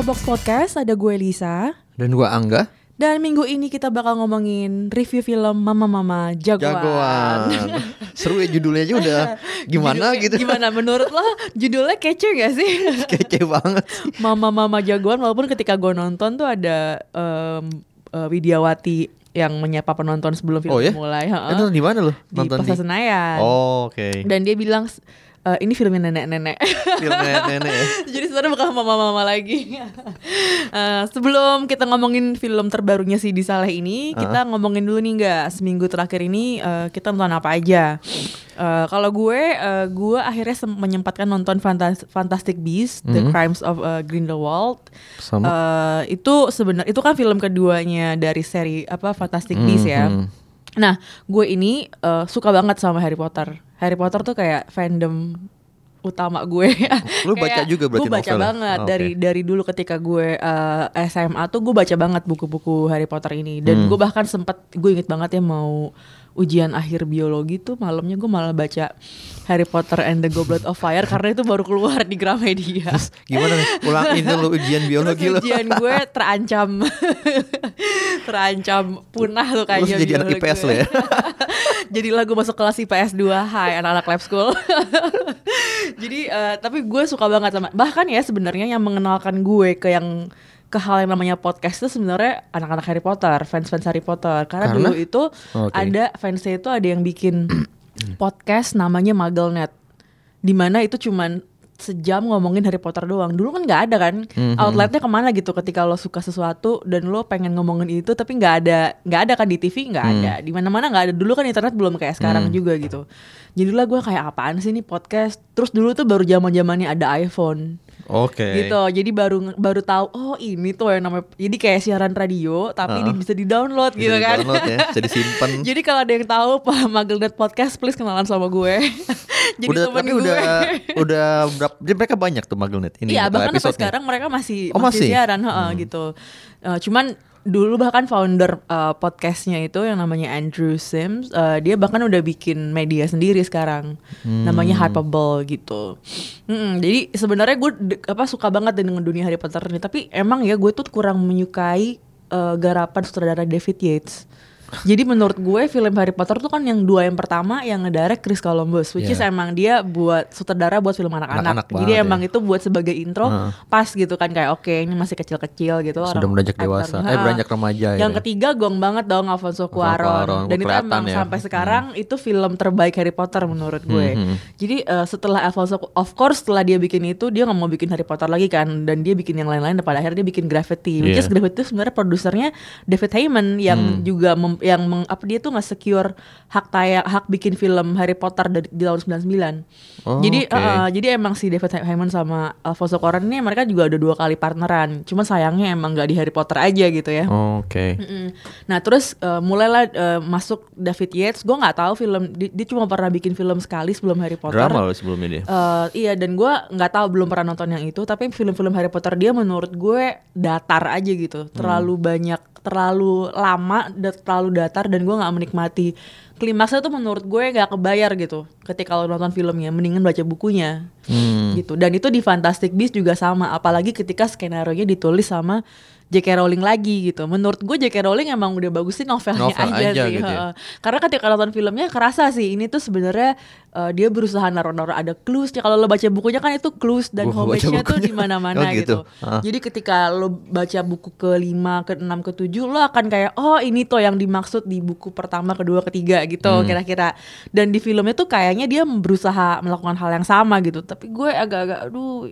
Showbox Podcast, ada gue Lisa. Dan gua Angga. Dan minggu ini kita bakal ngomongin review film Mama Mama Jagoan, Jagoan. Seru ya judulnya aja udah gimana Judulnya- gitu. Gimana? Menurut lo judulnya kece gak sih? Kece banget sih. Mama Mama Jagoan walaupun ketika gue nonton tuh ada em, eh, Widiawati yang menyapa penonton sebelum film Oh ya? mulai heeh. Itu di mana lu Di Plaza Senayan. Oh oke. Dan dia bilang "Eh, ini filmnya nenek-nenek Film nenek-nenek ya Jadi sebenarnya bukan mama-mama lagi. Eh, sebelum kita ngomongin film terbarunya si di Saleh ini, kita ngomongin dulu nih nggak seminggu terakhir ini eh, kita nonton apa aja. Eh, kalau gue, eh, gue akhirnya menyempatkan nonton Fantas- Fantastic Beasts: The Crimes of eh, Grindelwald. Sama Eh, itu sebenarnya itu kan film keduanya dari seri apa Fantastic Beasts ya. mhm. Nah, gue ini eh, suka banget sama Harry Potter. Harry Potter tuh kayak fandom utama gue. Lu baca juga berarti Gue baca novelnya? banget Oh, dari oke. dari dulu ketika gue eh, SMA tuh gue baca banget buku-buku Harry Potter ini Hmm. dan gue bahkan sempat gue inget banget ya mau ujian akhir biologi tuh malamnya gue malah baca Harry Potter and the Goblet of Fire karena itu baru keluar di Gramedia. Gimana nih? Ulangin dulu ujian biologi Terus lu. ujian gue terancam. Terancam punah tuh kayaknya jadi anak IPS lo ya? Jadilah gue masuk kelas IPS 2 Hai anak-anak lab school. Jadi eh, tapi gue suka banget sama Bahkan ya sebenarnya yang mengenalkan gue ke yang ke hal yang namanya podcast itu sebenarnya anak-anak Harry Potter, fans-fans Harry Potter. Karena, Karena? dulu itu Oke. ada fansnya itu ada yang bikin podcast namanya MuggleNet. Di mana itu cuman sejam ngomongin Harry Potter doang. Dulu kan nggak ada kan outletnya ke mana gitu ketika lo suka sesuatu dan lo pengen ngomongin itu tapi nggak ada nggak ada kan di TV nggak ada di mana mana nggak ada dulu kan internet belum kayak sekarang juga gitu. Jadilah gue kayak apaan sih nih podcast. Terus dulu tuh baru zaman zamannya ada iPhone Oke. Gitu. Jadi baru baru tahu oh ini tuh yang namanya jadi kayak siaran radio tapi di- bisa di download Bisa gitu kan. di-download ya, bisa disimpan. jadi kalau ada yang tahu Pak Magelnet podcast please kenalan sama gue. Jadi udah temen tapi gue. udah udah berapa jadi mereka banyak tuh Magelnet ini Iya uh, bahkan sampai sekarang mereka masih Oh, masih, masih? siaran heeh, gitu. Eh, cuman dulu bahkan founder eh, podcastnya itu yang namanya Andrew Sims, eh, dia bahkan udah bikin media sendiri sekarang, Hmm. namanya Hypable gitu. Mm-mm, jadi sebenarnya gue apa suka banget dengan dunia Harry Potter ini, tapi emang ya gue tuh kurang menyukai eh, garapan sutradara David Yates. Jadi menurut gue film Harry Potter tuh kan yang dua yang pertama yang ngedirect Chris Columbus, which is Yeah. emang dia buat sutradara buat film anak-anak. Jadi banget emang ya. itu buat sebagai intro Heeh. pas gitu kan kayak oke ini masih kecil-kecil gitu Sudah beranjak dewasa. Eh, beranjak remaja ya. Yang ketiga gong banget dong Alfonso Cuarón dan itu emang ya. sampai sekarang itu film terbaik Harry Potter menurut gue. Mhm. Jadi eh, setelah Alfonso of course setelah dia bikin itu dia nggak mau bikin Harry Potter lagi kan dan dia bikin yang lain-lain dan pada akhirnya dia bikin Gravity. Which Iya. is Gravity sebenarnya produsernya David Heyman yang Hmm. juga mem- yang meng- apa dia tuh nggak secure hak tayang hak bikin film Harry Potter dari di tahun 99. Oh, jadi oke. eh, jadi emang si David Heyman sama Alfonso Cuarón ini mereka juga udah dua kali partneran. Cuma sayangnya emang nggak di Harry Potter aja gitu ya. Oh, Oke. Mm-mm. Nah terus eh, mulailah eh, masuk David Yates. Gue nggak tahu film dia, dia cuma pernah bikin film sekali sebelum Harry Potter. Drama loh sebelumnya dia. Eh, iya dan gue nggak tahu belum pernah nonton yang itu. Tapi film-film Harry Potter dia menurut gue datar aja gitu. Terlalu banyak, terlalu lama, da- terlalu datar dan gue nggak menikmati. Klimaksnya tuh menurut gue nggak kebayar gitu. Ketika lo nonton filmnya, mendingan baca bukunya Hmm. gitu. Dan itu di Fantastic Beasts juga sama, apalagi ketika skenario nya ditulis sama J.K. Rowling lagi gitu. Menurut gue J.K. Rowling emang udah bagus sih novelnya Novel aja, aja sih. gitu ya. Karena ketika nonton filmnya kerasa sih ini tuh sebenarnya eh, dia berusaha naruh-naruh ada clues. Kalau lo baca bukunya kan itu clues dan homage-nya tuh di mana-mana Oh, gitu. gitu. Ah. Jadi ketika lo baca buku ke-5, ke-6, ke-7 lo akan kayak oh ini tuh yang dimaksud di buku pertama, kedua, ketiga gitu Hmm. kira-kira. Dan di filmnya tuh kayaknya dia berusaha melakukan hal yang sama gitu. Tapi gue agak-agak aduh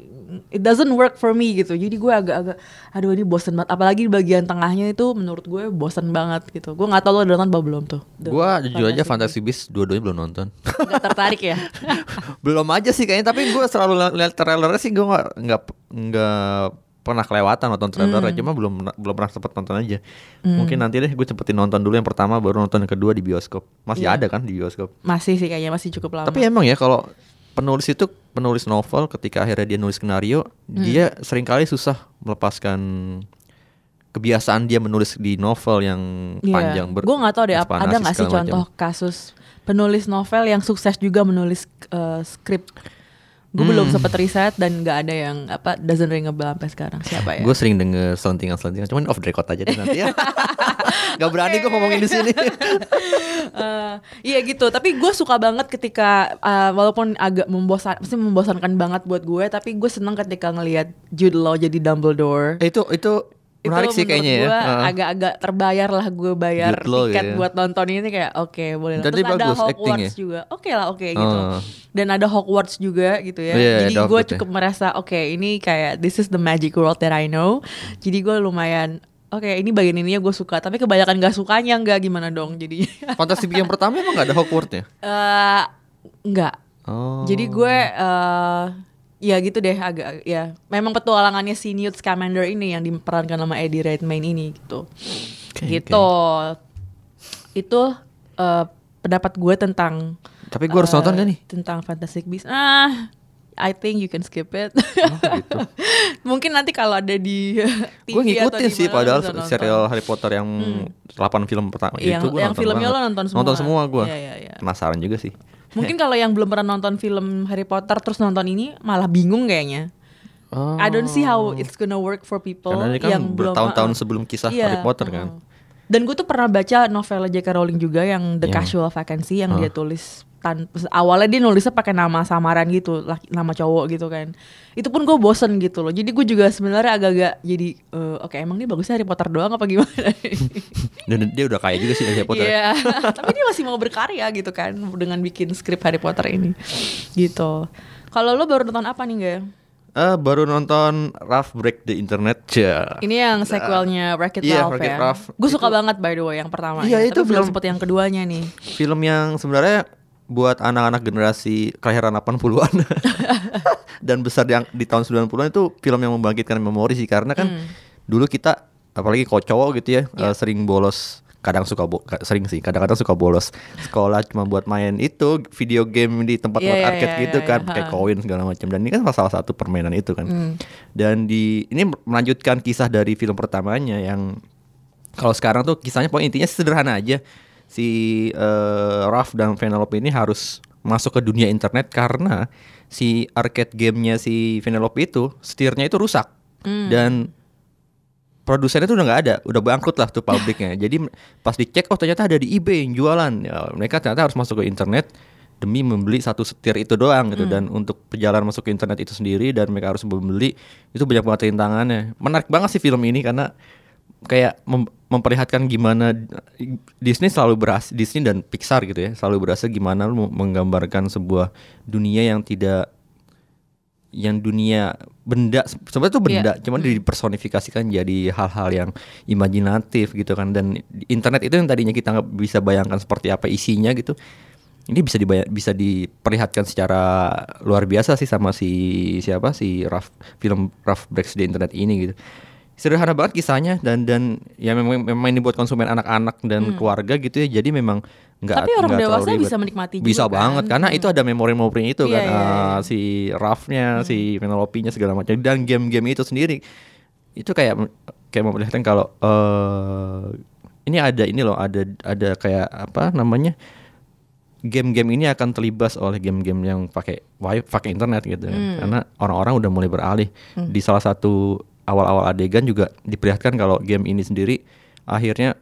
it doesn't work for me gitu. Jadi gue agak-agak aduh ini bosen banget apalagi di bagian tengahnya itu menurut gue bosen banget gitu. Gue nggak tahu lo udah nonton apa belum tuh. Gua jujur aja Fantasy Beasts dua-duanya belum nonton. Nggak tertarik ya? belum aja sih kayaknya tapi gue selalu li- lihat trailernya sih gue nggak nggak nggak pernah kelewatan nonton trailer cuma belum belum pernah sempet nonton aja. Mungkin nanti deh gue cepetin nonton dulu yang pertama baru nonton yang kedua di bioskop. Masih Iya. ada kan di bioskop. Masih sih kayaknya masih cukup lama. Tapi emang ya kalau penulis itu penulis novel ketika akhirnya dia nulis skenario, Hmm. dia sering kali susah melepaskan kebiasaan dia menulis di novel yang panjang ber Gue nggak tahu deh ada nggak sih contoh macam. kasus penulis novel yang sukses juga menulis eh, skrip. Gue Hmm. belum sempet riset dan nggak ada yang apa doesn't ring a bell sampai sekarang siapa ya? Gue sering denger selentingan-selentingan, cuman off the record aja deh nanti ya. Gak berani gue ngomongin di sini. Eh, iya gitu, tapi gue suka banget ketika eh, walaupun agak membosan, pasti membosankan banget buat gue, tapi gue seneng ketika ngelihat Jude Law jadi Dumbledore. Eh, itu itu menarik itu sih kayaknya ya. gua agak-agak terbayar lah gue bayar Law tiket ya. buat nonton ini kayak oke boleh lah. Dan Terus dia ada bagus Hogwarts acting-nya. juga, oke lah oke gitu. Oh. Dan ada Hogwarts juga gitu ya. Iya, Jadi gue Hogwarts ya. cukup merasa oke ini kayak this is the magic world that I know. Jadi gue lumayan oke ini bagian ininya gue suka, tapi kebanyakan gak sukanya nggak gimana dong jadinya. Fantastic Beasts yang pertama emang gak ada Hogwarts-nya? Eh enggak. Oh. Jadi gue eh ya gitu deh agak ya memang petualangannya si Newt Scamander ini yang diperankan sama Eddie Redmayne ini gitu. Oke, gitu. Itu eh, pendapat gue tentang Tapi gue harus eh, nonton gak nih? Tentang Fantastic Beasts. Ah, I think you can skip it. Oh, gitu. Mungkin nanti kalau ada di TV Gue ngikutin sih padahal serial Harry Potter yang 8 film pertama yang, itu gue yang nonton filmnya banget. lo nonton semua. Nonton semua gue. Iya, iya, iya. Penasaran juga sih. Mungkin kalau yang belum pernah nonton film Harry Potter terus nonton ini malah bingung kayaknya. Oh. I don't see how it's gonna work for people Karena ini kan yang bertahun-tahun uh-uh. sebelum kisah Iya, Harry Potter kan. uh-uh. Dan gue tuh pernah baca novel J.K. Rowling juga yang The Yang- Casual Vacancy yang Ah. dia tulis tan awalnya dia nulisnya pakai nama samaran gitu, laki- nama cowok gitu kan. Itu pun gue bosen gitu loh. Jadi gue juga sebenarnya agak-agak jadi eh, oke emang dia bagusnya Harry Potter doang apa gimana? Dan dia udah kaya juga sih Harry Potter. Iya, tapi dia masih mau berkarya gitu kan dengan bikin skrip Harry Potter ini. Gitu. Kalau lo baru nonton apa nih gak? Eh, baru nonton Rough Break the Internet. Ya. Ini yang sequelnya Wreck-It Iya, Ralph Wreck-It ya. Gue suka banget by the way yang pertama. Iya, ya. itu Tapi belum film- sempet yang keduanya nih. Film yang sebenarnya buat anak-anak generasi kelahiran 80-an dan besar di, di tahun 90-an itu film yang membangkitkan memori sih karena kan Hmm. dulu kita apalagi kalau cowok gitu ya Iya. eh, sering bolos kadang suka bo- sering sih kadang-kadang suka bolos sekolah cuma buat main itu video game di tempat tempat iya, arcade iya, gitu iya, kan iya. kayak koin segala macam dan ini kan salah satu permainan itu kan Hmm. dan di ini melanjutkan kisah dari film pertamanya yang kalau sekarang tuh kisahnya pokoknya intinya sederhana aja si eh, Ralph dan Penelope ini harus masuk ke dunia internet karena si arcade gamenya si Penelope itu setirnya itu rusak Hmm. dan produsennya tuh udah nggak ada, udah bangkrut lah tuh pabriknya. Jadi pas dicek oh ternyata ada di eBay yang jualan. Ya, mereka ternyata harus masuk ke internet demi membeli satu setir itu doang gitu dan untuk perjalanan masuk ke internet itu sendiri dan mereka harus membeli itu banyak banget rintangannya. Menarik banget sih film ini karena kayak mem- memperlihatkan gimana Disney selalu berhasil Disney dan Pixar gitu ya selalu berhasil gimana lu menggambarkan sebuah dunia yang tidak yang dunia benda sebenarnya itu benda Iya. cuman dipersonifikasikan jadi hal-hal yang imajinatif gitu kan dan internet itu yang tadinya kita nggak bisa bayangkan seperti apa isinya gitu ini bisa dibaya- bisa diperlihatkan secara luar biasa sih sama si siapa si Raf film Rough Breaks di internet ini gitu sederhana banget kisahnya dan dan ya memang memang ini buat konsumen anak-anak dan keluarga gitu ya jadi memang nggak Hmm. Tapi orang dewasa bisa menikmati juga bisa kan? banget karena itu ada memori-memori itu Iya, kan iya, iya. eh, si Rafnya si Penelope-nya segala macam dan game-game itu sendiri itu kayak kayak memperlihatkan kalau eh ini ada ini loh ada ada kayak apa namanya game-game ini akan terlibas oleh game-game yang pakai wifi pakai internet gitu kan. Hmm. karena orang-orang udah mulai beralih di salah satu awal-awal adegan juga diperlihatkan kalau game ini sendiri akhirnya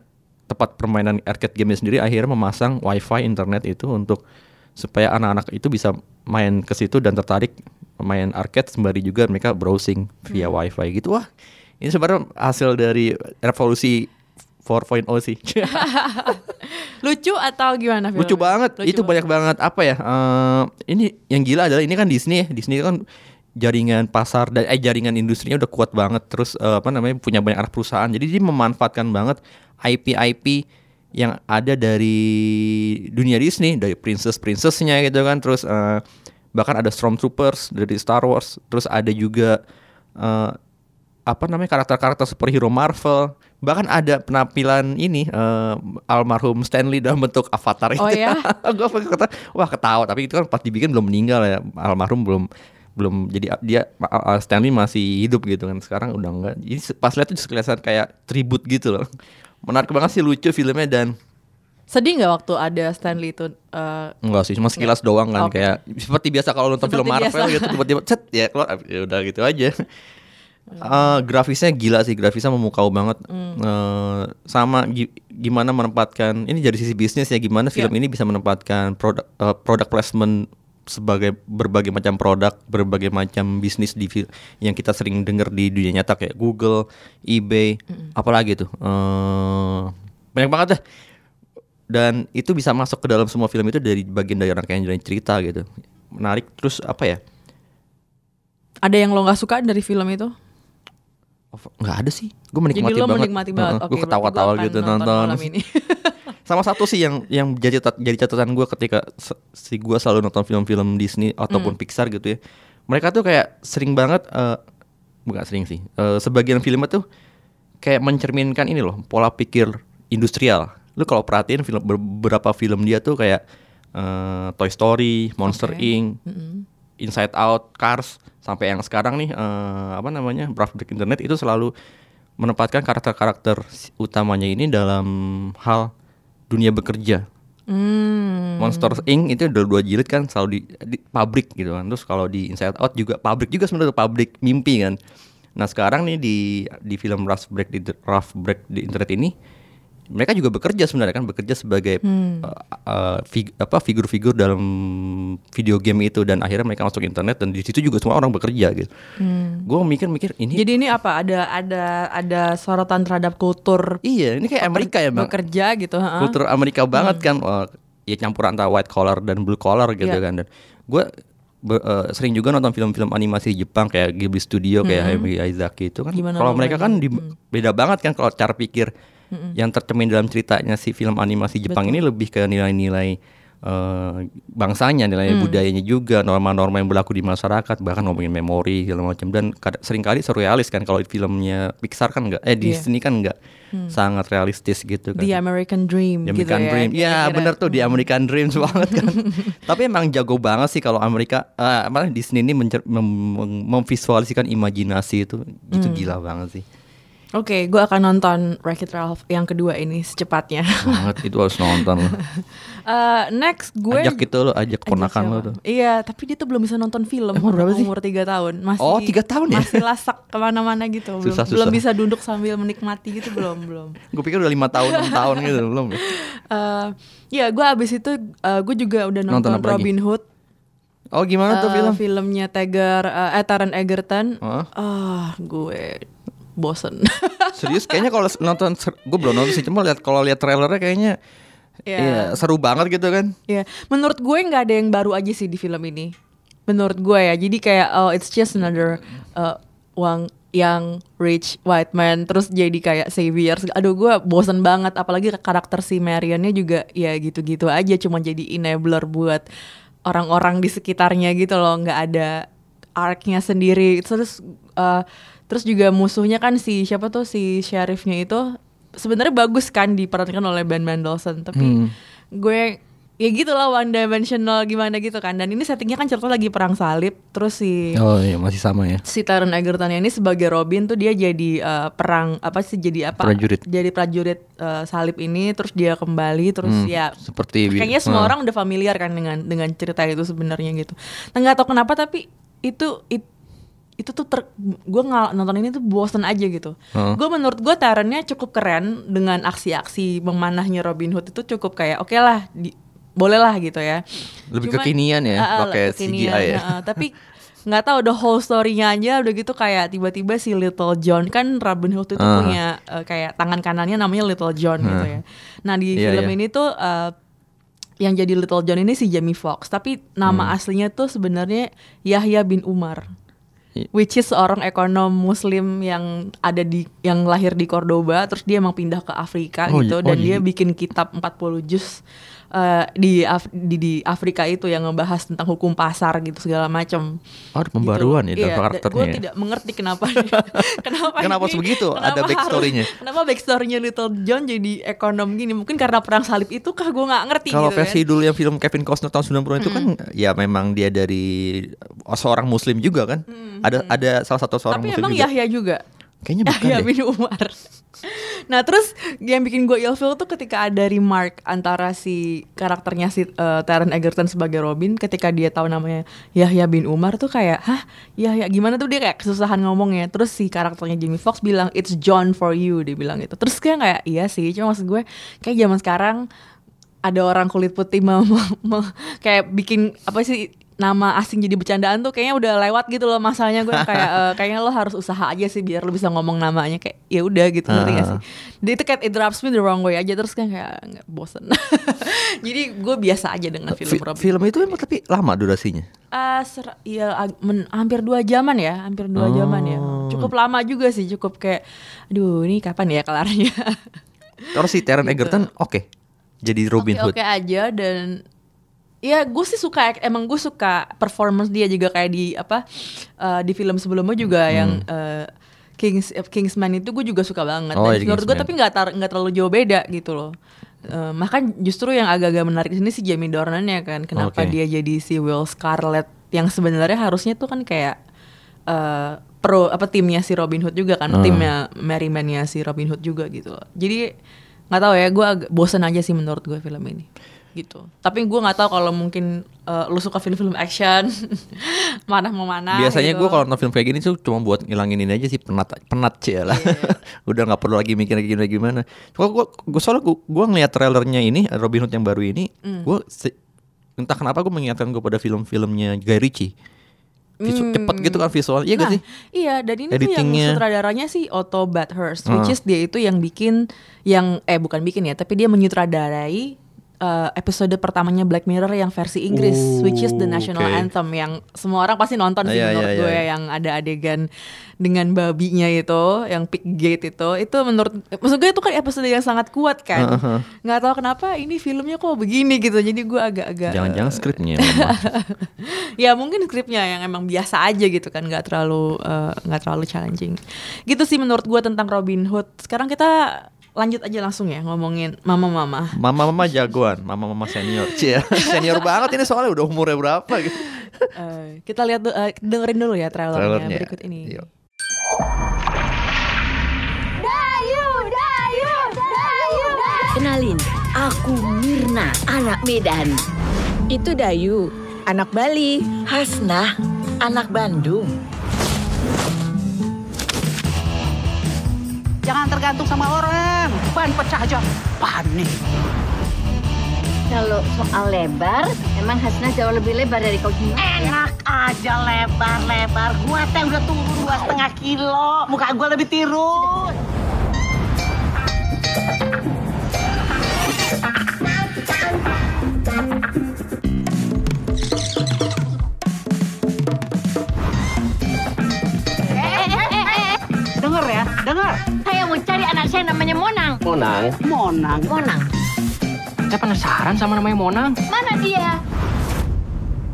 tempat permainan arcade game sendiri akhirnya memasang wifi internet itu untuk supaya anak-anak itu bisa main ke situ dan tertarik main arcade sembari juga mereka browsing via wifi gitu. Wah ini sebenarnya hasil dari revolusi 4.0 sih. Lucu atau gimana? lucu banget. Lucu itu banyak banget. Apa ya? Eh, ini yang gila adalah ini kan Disney ya. Disney kan jaringan pasar dan eh jaringan industrinya udah kuat banget. Terus eh, apa namanya punya banyak anak perusahaan. Jadi dia memanfaatkan banget IP IP yang ada dari dunia Disney dari princess princessnya gitu kan. Terus eh, bahkan ada Stormtroopers dari Star Wars. Terus ada juga eh, apa namanya karakter-karakter superhero Marvel. Bahkan ada penampilan ini eh, almarhum Stanley dalam bentuk avatar itu. Oh, ya? gue kata wah ketawa. Tapi itu kan pas dibikin belum meninggal ya. Almarhum belum belum jadi dia uh, Stanley masih hidup gitu kan sekarang udah enggak jadi pas lihat tuh kelihatan kayak tribut gitu loh menarik banget sih lucu filmnya dan Sedih nggak waktu ada Stanley itu? eh, Enggak sih, cuma sekilas doang kan Oke. kayak seperti biasa kalau nonton film Seperti Marvel biasa. gitu tiba-tiba cet ya keluar ya udah gitu aja. Eh, grafisnya gila sih, grafisnya memukau banget. Hmm. Eh, sama gi- gimana menempatkan ini dari sisi bisnis ya gimana film Ya. ini bisa menempatkan produk eh, product placement sebagai berbagai macam produk, berbagai macam bisnis di yang kita sering dengar di dunia nyata kayak Google, eBay, Hmm. apalagi tuh. Eh, banyak banget deh dan itu bisa masuk ke dalam semua film itu dari bagian dari rangkaian jalan cerita gitu menarik terus apa ya ada yang lo nggak suka dari film itu? Nggak ada sih gue Jadi menikmati lo banget menikmati banget. Heeh, Oke, gue ketawa-tawa gitu nonton, malam ini. sama satu sih yang yang jadi jadi catatan gue ketika si gue selalu nonton film-film Disney ataupun Hmm. Pixar gitu ya mereka tuh kayak sering banget eh, bukan sering sih eh, sebagian filmnya tuh kayak mencerminkan ini loh pola pikir industrial lu kalau perhatiin film beberapa film dia tuh kayak eh, Toy Story Monster Oke. Inc Mm-mm. Inside Out, Cars, sampai yang sekarang nih eh, apa namanya Brave Break Internet itu selalu menempatkan karakter-karakter utamanya ini dalam hal dunia bekerja. Hmm. Monster Inc itu udah dua jilid kan selalu di, di pabrik gitu kan. Terus kalau di Inside Out juga pabrik juga sebenarnya pabrik mimpi kan. Nah sekarang nih di di film Rough Break di Rough Break di internet ini mereka juga bekerja sebenarnya kan bekerja sebagai Hmm. uh, uh, fig- apa figur-figur dalam video game itu dan akhirnya mereka masuk internet dan di situ juga semua orang bekerja gitu. Gue mikir-mikir ini Hmm. Jadi ini apa? Ada ada ada sorotan terhadap kultur iya ini kayak Amerika ya bang. bekerja gitu. ha-ha. kultur Amerika banget kan Wah, ya campur antara white collar dan blue collar gitu Iya. kan dan gue sering juga nonton film-film animasi Jepang kayak Ghibli Studio kayak Hayao Miyazaki itu kan kalau mereka kan di- beda banget kan kalau cara pikir yang tercermin dalam ceritanya si film animasi Jepang ini lebih ke nilai-nilai eh, bangsanya nilai budayanya juga norma-norma yang berlaku di masyarakat bahkan ngomongin memori segala macam dan sering kali surrealis kan kalau filmnya Pixar kan enggak eh Iya. Disney kan enggak sangat realistis gitu kan The American Dream The gitu American ya. Dream. Ya kira-kira. bener tuh di American Dreams banget kan. Tapi emang jago banget sih kalau Amerika eh apa Disney ini mencer- mem- mem- memvisualisasikan imajinasi itu itu Hmm. gila banget sih. Oke, gue akan nonton Wreck-It Ralph yang kedua ini secepatnya. Banget itu harus nonton lo. Eh, next gue Ajak gitu lo, ajak keponakan lo tuh. Iya, tapi dia tuh belum bisa nonton film. Emang berapa sih? Umur 3 tahun. Masih, Oh, tiga tahun ya? Masih lasak ke mana-mana gitu. Belum, Susah, belum susah. bisa duduk sambil menikmati gitu belum belum. Gue pikir udah lima tahun, enam tahun gitu belum. ya? Eh, ya, gue abis itu eh, gue juga udah Nonton nonton, apa lagi? Robin Hood. Oh gimana tuh Eh, film? Filmnya Tiger, eh, eh, Taron Egerton. Ah, gue bosen. Serius kayaknya kalau nonton gue belum nonton sih cuma lihat kalau lihat trailernya kayaknya Iya. iya, seru banget gitu kan. Ya, menurut gue nggak ada yang baru aja sih di film ini. Menurut gue ya, jadi kayak oh it's just another uh, uang yang rich white man terus jadi kayak savior. Aduh gue bosen banget, apalagi karakter si Marionnya juga ya gitu-gitu aja, cuma jadi enabler buat orang-orang di sekitarnya gitu loh, nggak ada arc-nya sendiri. Terus uh, terus juga musuhnya kan si siapa tuh si sheriffnya itu sebenarnya bagus kan diperankan oleh Ben Mendelsohn, tapi Hmm. gue ya gitu lah one dimensional gimana gitu kan dan ini settingnya kan cerita lagi perang salib terus si Oh iya masih sama ya. si Taron Egerton ini sebagai Robin tuh dia jadi eh, perang apa sih jadi apa Prajurit. jadi prajurit eh, salib ini terus dia kembali terus Hmm, ya seperti kayaknya semua Hmm. orang udah familiar kan dengan dengan cerita itu sebenarnya gitu nah nggak tahu kenapa tapi itu it- itu tuh ter, gue nonton ini tuh bosen aja gitu. Heeh. Gue menurut gue Taronnya cukup keren dengan aksi-aksi memanahnya Robin Hood itu cukup kayak oke lah, di, boleh lah gitu ya. Lebih kekinian ya, ah, pakai CGI ya. ah. tapi nggak tahu the whole story-nya aja udah gitu kayak tiba-tiba si Little John kan Robin Hood itu Ah. punya eh, kayak tangan kanannya namanya Little John gitu ya. Nah di Iya, film iya. ini tuh eh, yang jadi Little John ini si Jamie Foxx, tapi nama Hmm. aslinya tuh sebenarnya Yahya bin Umar. Which is seorang ekonom muslim yang ada di yang lahir di Cordoba terus dia emang pindah ke Afrika Oh, gitu oh, dan dia jadi- bikin kitab 40 juz eh, di, Af- di di Afrika itu yang ngebahas tentang hukum pasar gitu segala macam. Oh, ada pembaruan ya dalam Iya, karakternya. Gue ya? tidak mengerti kenapa kenapa Kenapa ini- sebegitu? Ada kenapa backstory-nya? Kenapa backstory-nya Little John jadi ekonom gini? Mungkin karena perang salib itu kah gue nggak ngerti Kalau gitu versi kan. dulu yang film Kevin Costner tahun 90 itu kan ya memang dia dari seorang muslim juga kan. Ada ada salah satu seorang Tapi muslim emang juga. Yahya juga. Kayaknya bukan Yahya deh. bin Umar. Nah terus yang bikin gue ilfeel tuh ketika ada remark antara si karakternya si eh, Taron Egerton sebagai Robin ketika dia tahu namanya Yahya bin Umar tuh kayak hah? Yahya gimana tuh? Dia kayak kesusahan ngomongnya. Terus si karakternya Jamie Foxx bilang it's John for you dia bilang gitu. Terus kayak kayak iya sih. Cuma maksud gue kayak zaman sekarang ada orang kulit putih mau, mau- mau- kayak bikin apa sih nama asing jadi bercandaan tuh kayaknya udah lewat gitu loh masanya gue kayak eh, kayaknya lo harus usaha aja sih biar lo bisa ngomong namanya. Kayak ya udah gitu ngerti gak sih? Dia itu kayak it rubs me the wrong way aja. Terus kan kayak nggak bosen. Jadi gue biasa aja dengan film Fi- Robin film itu emang tapi lama durasinya. Ah, ser- ya men- hampir dua jaman ya hampir dua jaman ya. Oh. cukup lama juga sih cukup kayak aduh ini kapan ya kelarnya? Kalau si Taron Egerton oke. Jadi Robin Hood. Oke aja dan ya gue sih suka emang gue suka performance dia juga kayak di apa eh, di film sebelumnya juga Hmm. yang eh, Kings Kingsman itu gue juga suka banget. Oh, Dan iya, menurut gue tapi nggak tar- nggak terlalu jauh beda gitu loh. Makan justru yang agak-agak menarik di sini si Jamie Dornan ya kan. Kenapa Oke. dia jadi si Will Scarlet yang sebenarnya harusnya tuh kan kayak eh, pro apa timnya si Robin Hood juga kan, Ah. timnya Merryman-nya si Robin Hood juga gitu. loh. Jadi nggak tahu ya, gue agak bosen aja sih menurut gue film ini gitu. Tapi gue nggak tahu kalau mungkin eh, lu suka film-film action, mana mau mana. Biasanya gitu. gue kalau nonton film kayak gini tuh cuma buat ngilangin ini aja sih penat penat sih lah. Iya. Udah nggak perlu lagi mikir gimana gimana. Kalau gue gue soalnya gue gue ngeliat trailernya ini Robin Hood yang baru ini, Hmm. gue entah kenapa gue mengingatkan gue pada film-filmnya Guy Ritchie. Visu- Cepet gitu kan visual, iya gak Hmm. Nah, sih? Iya, dan ini tuh yang sutradaranya sih Otto Bathurst, which Ah. is dia itu yang bikin yang eh bukan bikin ya, tapi dia menyutradarai eh, episode pertamanya Black Mirror yang versi Inggris, Oh, which is the national oke. anthem yang semua orang pasti nonton sih Iya, menurut iya, gue iya. yang ada adegan dengan babinya itu, yang pig gate itu, itu menurut maksud gue itu kan episode yang sangat kuat kan, Uh-huh. nggak tahu kenapa ini filmnya kok begini gitu, jadi gue agak-agak Jangan-jangan skripnya. ya mungkin skripnya yang emang biasa aja gitu kan nggak terlalu eh, nggak terlalu challenging gitu sih menurut gua tentang Robin Hood sekarang kita lanjut aja langsung ya ngomongin mama-mama Mama-mama jagoan, mama-mama senior. Cie, senior banget ini soalnya udah umurnya berapa gitu. Eh, kita lihat eh, dengerin dulu ya trailernya, Trailernya. berikut ini Yuk. Dayu, Dayu, Dayu, Kenalin, aku Mirna, anak Medan. Itu Dayu, anak Bali. Hasnah, anak Bandung. Jangan tergantung sama orang. Ban pecah aja panik. Kalau soal lebar, emang Hasna jauh lebih lebar dari kau gini. Enak aja lebar-lebar. Gua teh udah turun dua setengah kilo. Muka gua lebih tirus. Monang. Monang. Monang. Saya penasaran sama namanya Monang. Mana dia?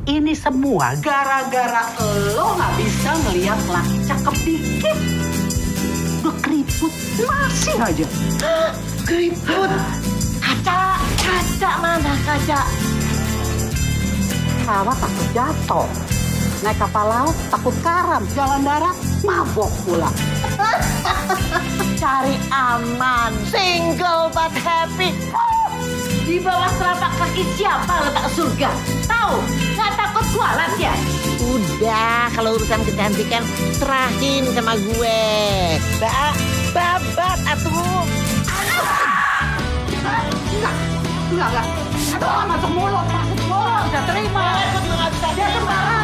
Ini semua gara-gara lo nggak bisa ngeliat laki cakep dikit. Udah keriput masih aja. keriput. Kaca, kaca mana kaca? Pesawat takut jatuh. Naik kapal laut takut karam. Jalan darat mabok pula. Cari aman. Single but happy. Di bawah telapak kaki siapa letak surga? Tahu? Nggak takut kualat ya? Udah, kalau urusan kecantikan serahin sama gue. Ba, babat atuh. Enggak, enggak, enggak. Aduh, masuk mulut, masuk mulut. Udah terima. Dia sembarangan.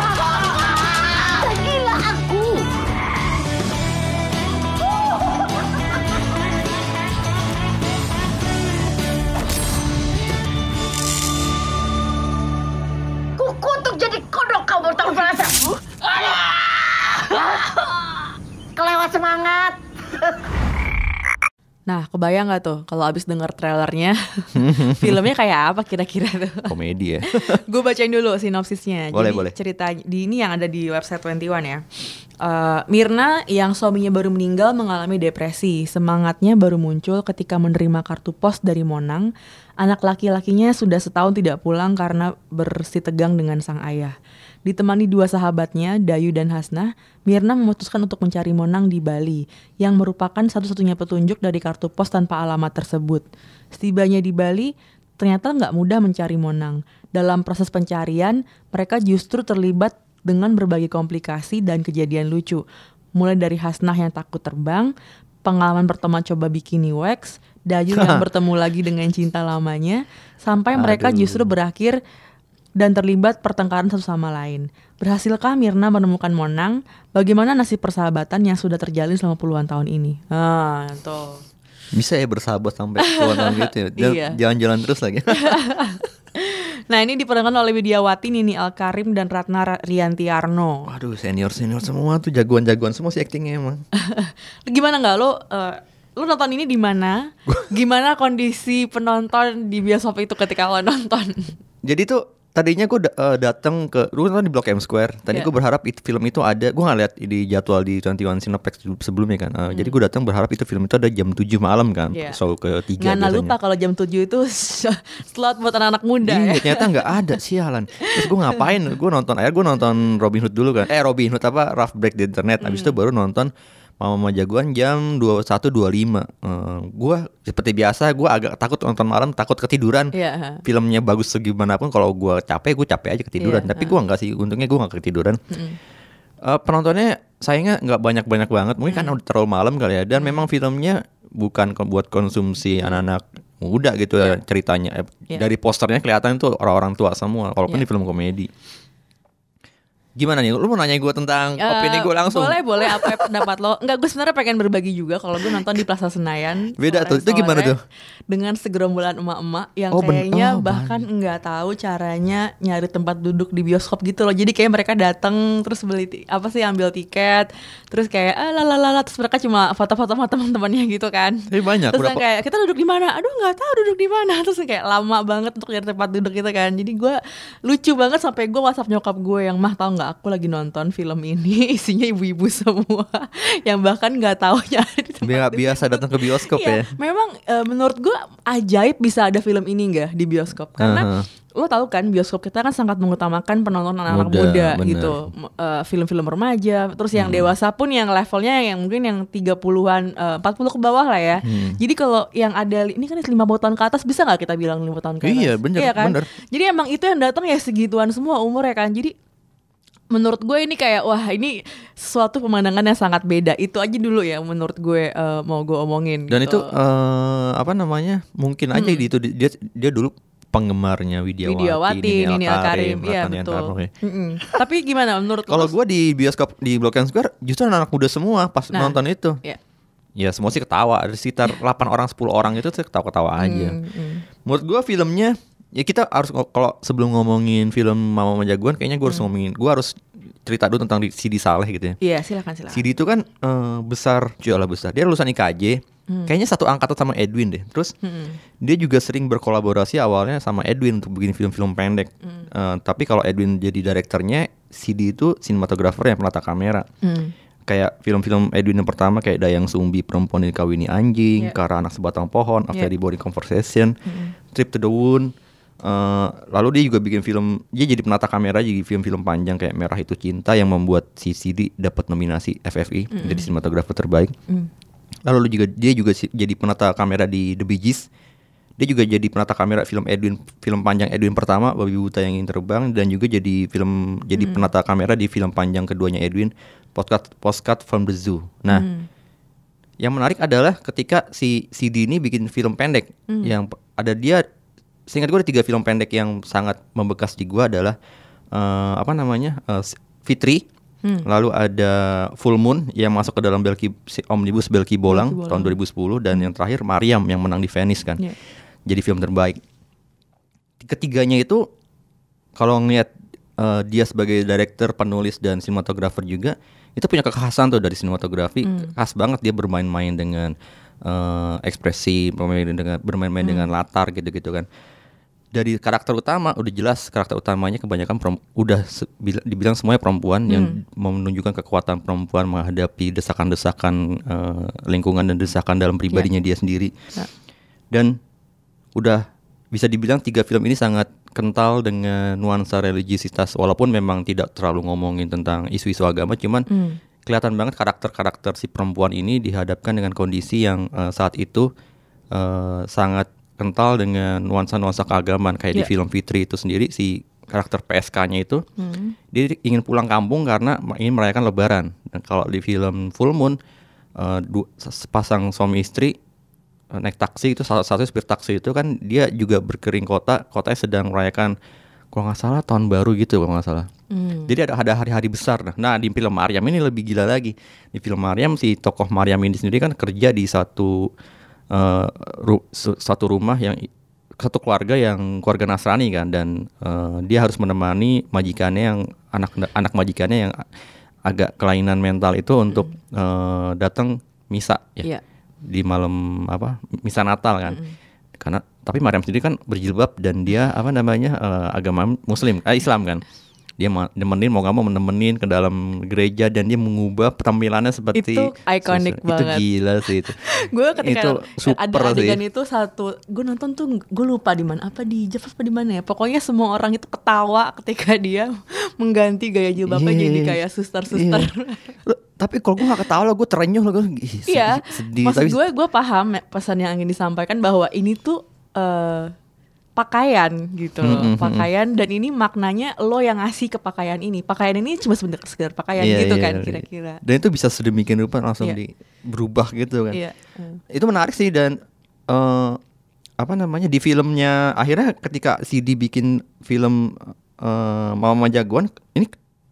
Semangat. Nah, kebayang nggak tuh kalau abis denger trailernya, filmnya kayak apa kira-kira tuh? Komedi ya. gue bacain dulu sinopsisnya. Boleh, Jadi boleh. cerita di ini yang ada di website 21 ya. Eh, Mirna yang suaminya baru meninggal mengalami depresi. Semangatnya baru muncul ketika menerima kartu pos dari Monang. Anak laki-lakinya sudah setahun tidak pulang karena bersih tegang dengan sang ayah. Ditemani dua sahabatnya, Dayu dan Hasnah, Mirna memutuskan untuk mencari Monang di Bali, yang merupakan satu-satunya petunjuk dari kartu pos tanpa alamat tersebut. Setibanya di Bali, ternyata nggak mudah mencari Monang. Dalam proses pencarian, mereka justru terlibat dengan berbagai komplikasi dan kejadian lucu. Mulai dari Hasnah yang takut terbang, pengalaman pertama coba bikini wax, Dayu yang bertemu lagi dengan cinta lamanya, sampai mereka Aduh. justru berakhir dan terlibat pertengkaran satu sama lain. Berhasilkah Mirna menemukan Monang? Bagaimana nasib persahabatan yang sudah terjalin selama puluhan tahun ini? Ah, tuh. Bisa ya bersahabat sampai puluhan tahun gitu ya. Iya. Jalan-jalan terus lagi. Nah ini diperankan oleh Widiawati, Nini Alkarim, dan Ratna Ra- Riantiarno. Waduh, senior-senior semua tuh jagoan-jagoan semua sih actingnya emang. Gimana nggak lo? eh, lo nonton ini di mana? Gimana kondisi penonton di bioskop itu ketika lo nonton? Jadi tuh tadinya gue datang ke lu kan di Blok M Square. Tadi Iya. gue berharap itu film itu ada. Gue nggak lihat di jadwal di 21 Cineplex sebelumnya kan. Eh, Jadi gue datang berharap itu film itu ada jam 7 malam kan. Hmm. Iya. Show ketiga Nggak biasanya. lupa kalau jam 7 itu slot buat anak-anak muda Iya, ya. ternyata nggak ada sialan. Terus gue ngapain? Gue nonton akhirnya gue nonton Robin Hood dulu kan. Eh Robin Hood apa? Rough Break di internet. Abis Hmm. itu baru nonton Mama Mama Jagoan jam 21.25 Eh, Gue seperti biasa gue agak takut nonton malam takut ketiduran. Iya. Filmnya bagus segimanapun kalau gue capek gue capek aja ketiduran. Iya, Tapi gue nggak sih. Untungnya gue nggak ketiduran. Eh, penontonnya sayangnya nggak banyak-banyak banget. Mungkin Hmm. karena udah terlalu malam kali ya. Dan memang filmnya bukan buat konsumsi anak-anak muda gitu ya ceritanya. Eh, Iya. Dari posternya kelihatan itu orang-orang tua semua. Walaupun Iya. ini film komedi. Gimana nih? Lu mau nanya gue tentang Eh, opini gue langsung? Boleh, boleh. Apa pendapat lo? Enggak, gue sebenarnya pengen berbagi juga kalau gue nonton di Plaza Senayan. Beda tuh. Itu gimana tuh? Dengan segerombolan emak-emak yang Oh, kayaknya oh, bahkan nggak tahu caranya nyari tempat duduk di bioskop gitu loh. Jadi kayak mereka datang terus beli apa sih ambil tiket, terus kayak ah lalalala terus mereka cuma foto-foto sama teman-temannya gitu kan. Tapi banyak, Terus berapa- yang kayak kita duduk di mana? Aduh nggak tahu duduk di mana. Terus kayak lama banget untuk nyari tempat duduk gitu kan. Jadi gue lucu banget sampai gue WhatsApp nyokap gue yang mah tahu nggak aku lagi nonton film ini isinya ibu-ibu semua yang bahkan nggak tahu nyari tempat Biar duduk. biasa datang ke bioskop Iya, ya. memang eh, menurut gue ajaib bisa ada film ini nggak di bioskop karena Aha. lo tahu kan bioskop kita kan sangat mengutamakan penonton anak-anak Muda, muda, bener. gitu eh, film-film remaja terus yang dewasa pun yang levelnya yang mungkin yang 30-an eh, 40 ke bawah lah ya jadi kalau yang ada ini kan 50 tahun ke atas bisa nggak kita bilang 5 tahun ke atas Iya, bener, kan? bener. jadi emang itu yang datang ya segituan semua umur ya kan jadi menurut gue ini kayak wah ini suatu pemandangan yang sangat beda itu aja dulu ya menurut gue eh, mau gue omongin Dan itu gitu. eh, apa namanya? Mungkin aja di itu dia dia dulu penggemarnya Widiawati, Widiawati, Nini Alkarim, iya Ratna betul. Yantarno, ya. Mm-mm. Tapi gimana menurut? Kalau gue di bioskop di Blok M Square justru anak muda semua pas Nah. nonton itu. Ya. Ya semua sih ketawa. Ada sekitar 8 orang 10 orang itu sih ketawa-ketawa aja. Menurut gua filmnya ya kita harus kalau sebelum ngomongin film Mama Jagoan kayaknya gua harus ngomongin gua harus cerita dulu tentang Sidi Saleh gitu ya. Iya silakan silakan. Sidi itu kan eh, besar, jualah besar. Dia lulusan IKJ. Kayaknya satu angkatan sama Edwin deh. Terus dia juga sering berkolaborasi awalnya sama Edwin untuk bikin film-film pendek. Eh, tapi kalau Edwin jadi direkturnya, Sidi itu sinematografer yang penata kamera. Hmm. Kayak film-film Edwin yang pertama kayak Dayang Sumbi Perempuan Dikawini Anjing, Iya. Kara Anak Sebatang Pohon, A Iya. Very Boring Conversation, Trip to the Wound. Eh, lalu dia juga bikin film, dia jadi penata kamera jadi film-film panjang kayak Merah Itu Cinta yang membuat si Sidi dapat nominasi FFI jadi sinematografer terbaik. Lalu juga dia juga jadi penata kamera di The Bee Gees. Dia juga jadi penata kamera film Edwin film panjang Edwin pertama Babi Buta yang ingin terbang dan juga jadi film jadi penata kamera di film panjang keduanya Edwin Postcard Postcard from the Zoo. Nah, yang menarik adalah ketika si CD ini bikin film pendek yang p- ada dia seingat gue ada tiga film pendek yang sangat membekas di gua adalah eh, apa namanya S- Fitri lalu ada Full Moon yang masuk ke dalam Belki si omnibus Belki Bolang, Belki tahun 2010 dan yang terakhir Mariam yang menang di Venice kan. Iya. jadi film terbaik. Ketiganya itu kalau ngelihat eh, dia sebagai director, penulis dan sinematografer juga itu punya kekhasan tuh dari sinematografi. Khas banget dia bermain-main dengan eh, ekspresi bermain dengan bermain-main Hmm. dengan latar gitu-gitu kan dari karakter utama udah jelas karakter utamanya kebanyakan udah dibilang semuanya perempuan yang Hmm. menunjukkan kekuatan perempuan menghadapi desakan-desakan eh, lingkungan dan desakan dalam pribadinya dia sendiri Ya. dan udah bisa dibilang tiga film ini sangat kental dengan nuansa religiusitas walaupun memang tidak terlalu ngomongin tentang isu-isu agama cuman Hmm. kelihatan banget karakter-karakter si perempuan ini dihadapkan dengan kondisi yang eh, saat itu eh, sangat kental dengan nuansa-nuansa keagamaan kayak di Ya. film Fitri itu sendiri si karakter PSK-nya itu Hmm. dia ingin pulang kampung karena ingin merayakan Lebaran. Dan kalau di film Full Moon eh, du- sepasang suami istri eh, naik taksi itu salah satu supir taksi itu kan dia juga berkering kota, kotanya sedang merayakan kalau nggak salah tahun baru gitu kalau nggak salah. Hmm. Jadi ada ada hari-hari besar. Nah, nah di film Maryam ini lebih gila lagi. Di film Maryam si tokoh Maryam ini sendiri kan kerja di satu eh, ru- satu rumah yang satu keluarga yang keluarga Nasrani kan dan eh, dia harus menemani majikannya yang anak anak majikannya yang agak kelainan mental itu untuk eh, datang misa ya. Iya. di malam apa misa Natal kan. Karena tapi Maryam sendiri kan berjilbab dan dia apa namanya eh, agama Muslim eh, Islam kan dia nemenin mau gak mau menemenin ke dalam gereja dan dia mengubah tampilannya seperti Itu itu banget. gila sih itu gue ketika itu super ada sih adegan itu satu gue nonton tuh gue lupa di mana apa di Java apa di mana ya pokoknya semua orang itu ketawa ketika dia mengganti gaya jilbabnya Iya. jadi kayak suster-suster Iya. Loh, tapi kalau gue gak ketawa lo gue terenyuh lo gue iya sedih maksud tapi gue gue paham pesan yang ingin disampaikan bahwa ini tuh eh, pakaian gitu loh Mm, mm, mm, pakaian dan ini maknanya lo yang ngasih ke pakaian ini pakaian ini cuma sebentar sekedar pakaian Iya, gitu iya, kan iya. kira-kira dan itu bisa sedemikian rupa langsung Iya. di berubah gitu kan iya Hmm. itu menarik sih dan eh apa namanya di filmnya akhirnya ketika CD bikin film eh Mama Jagoan ini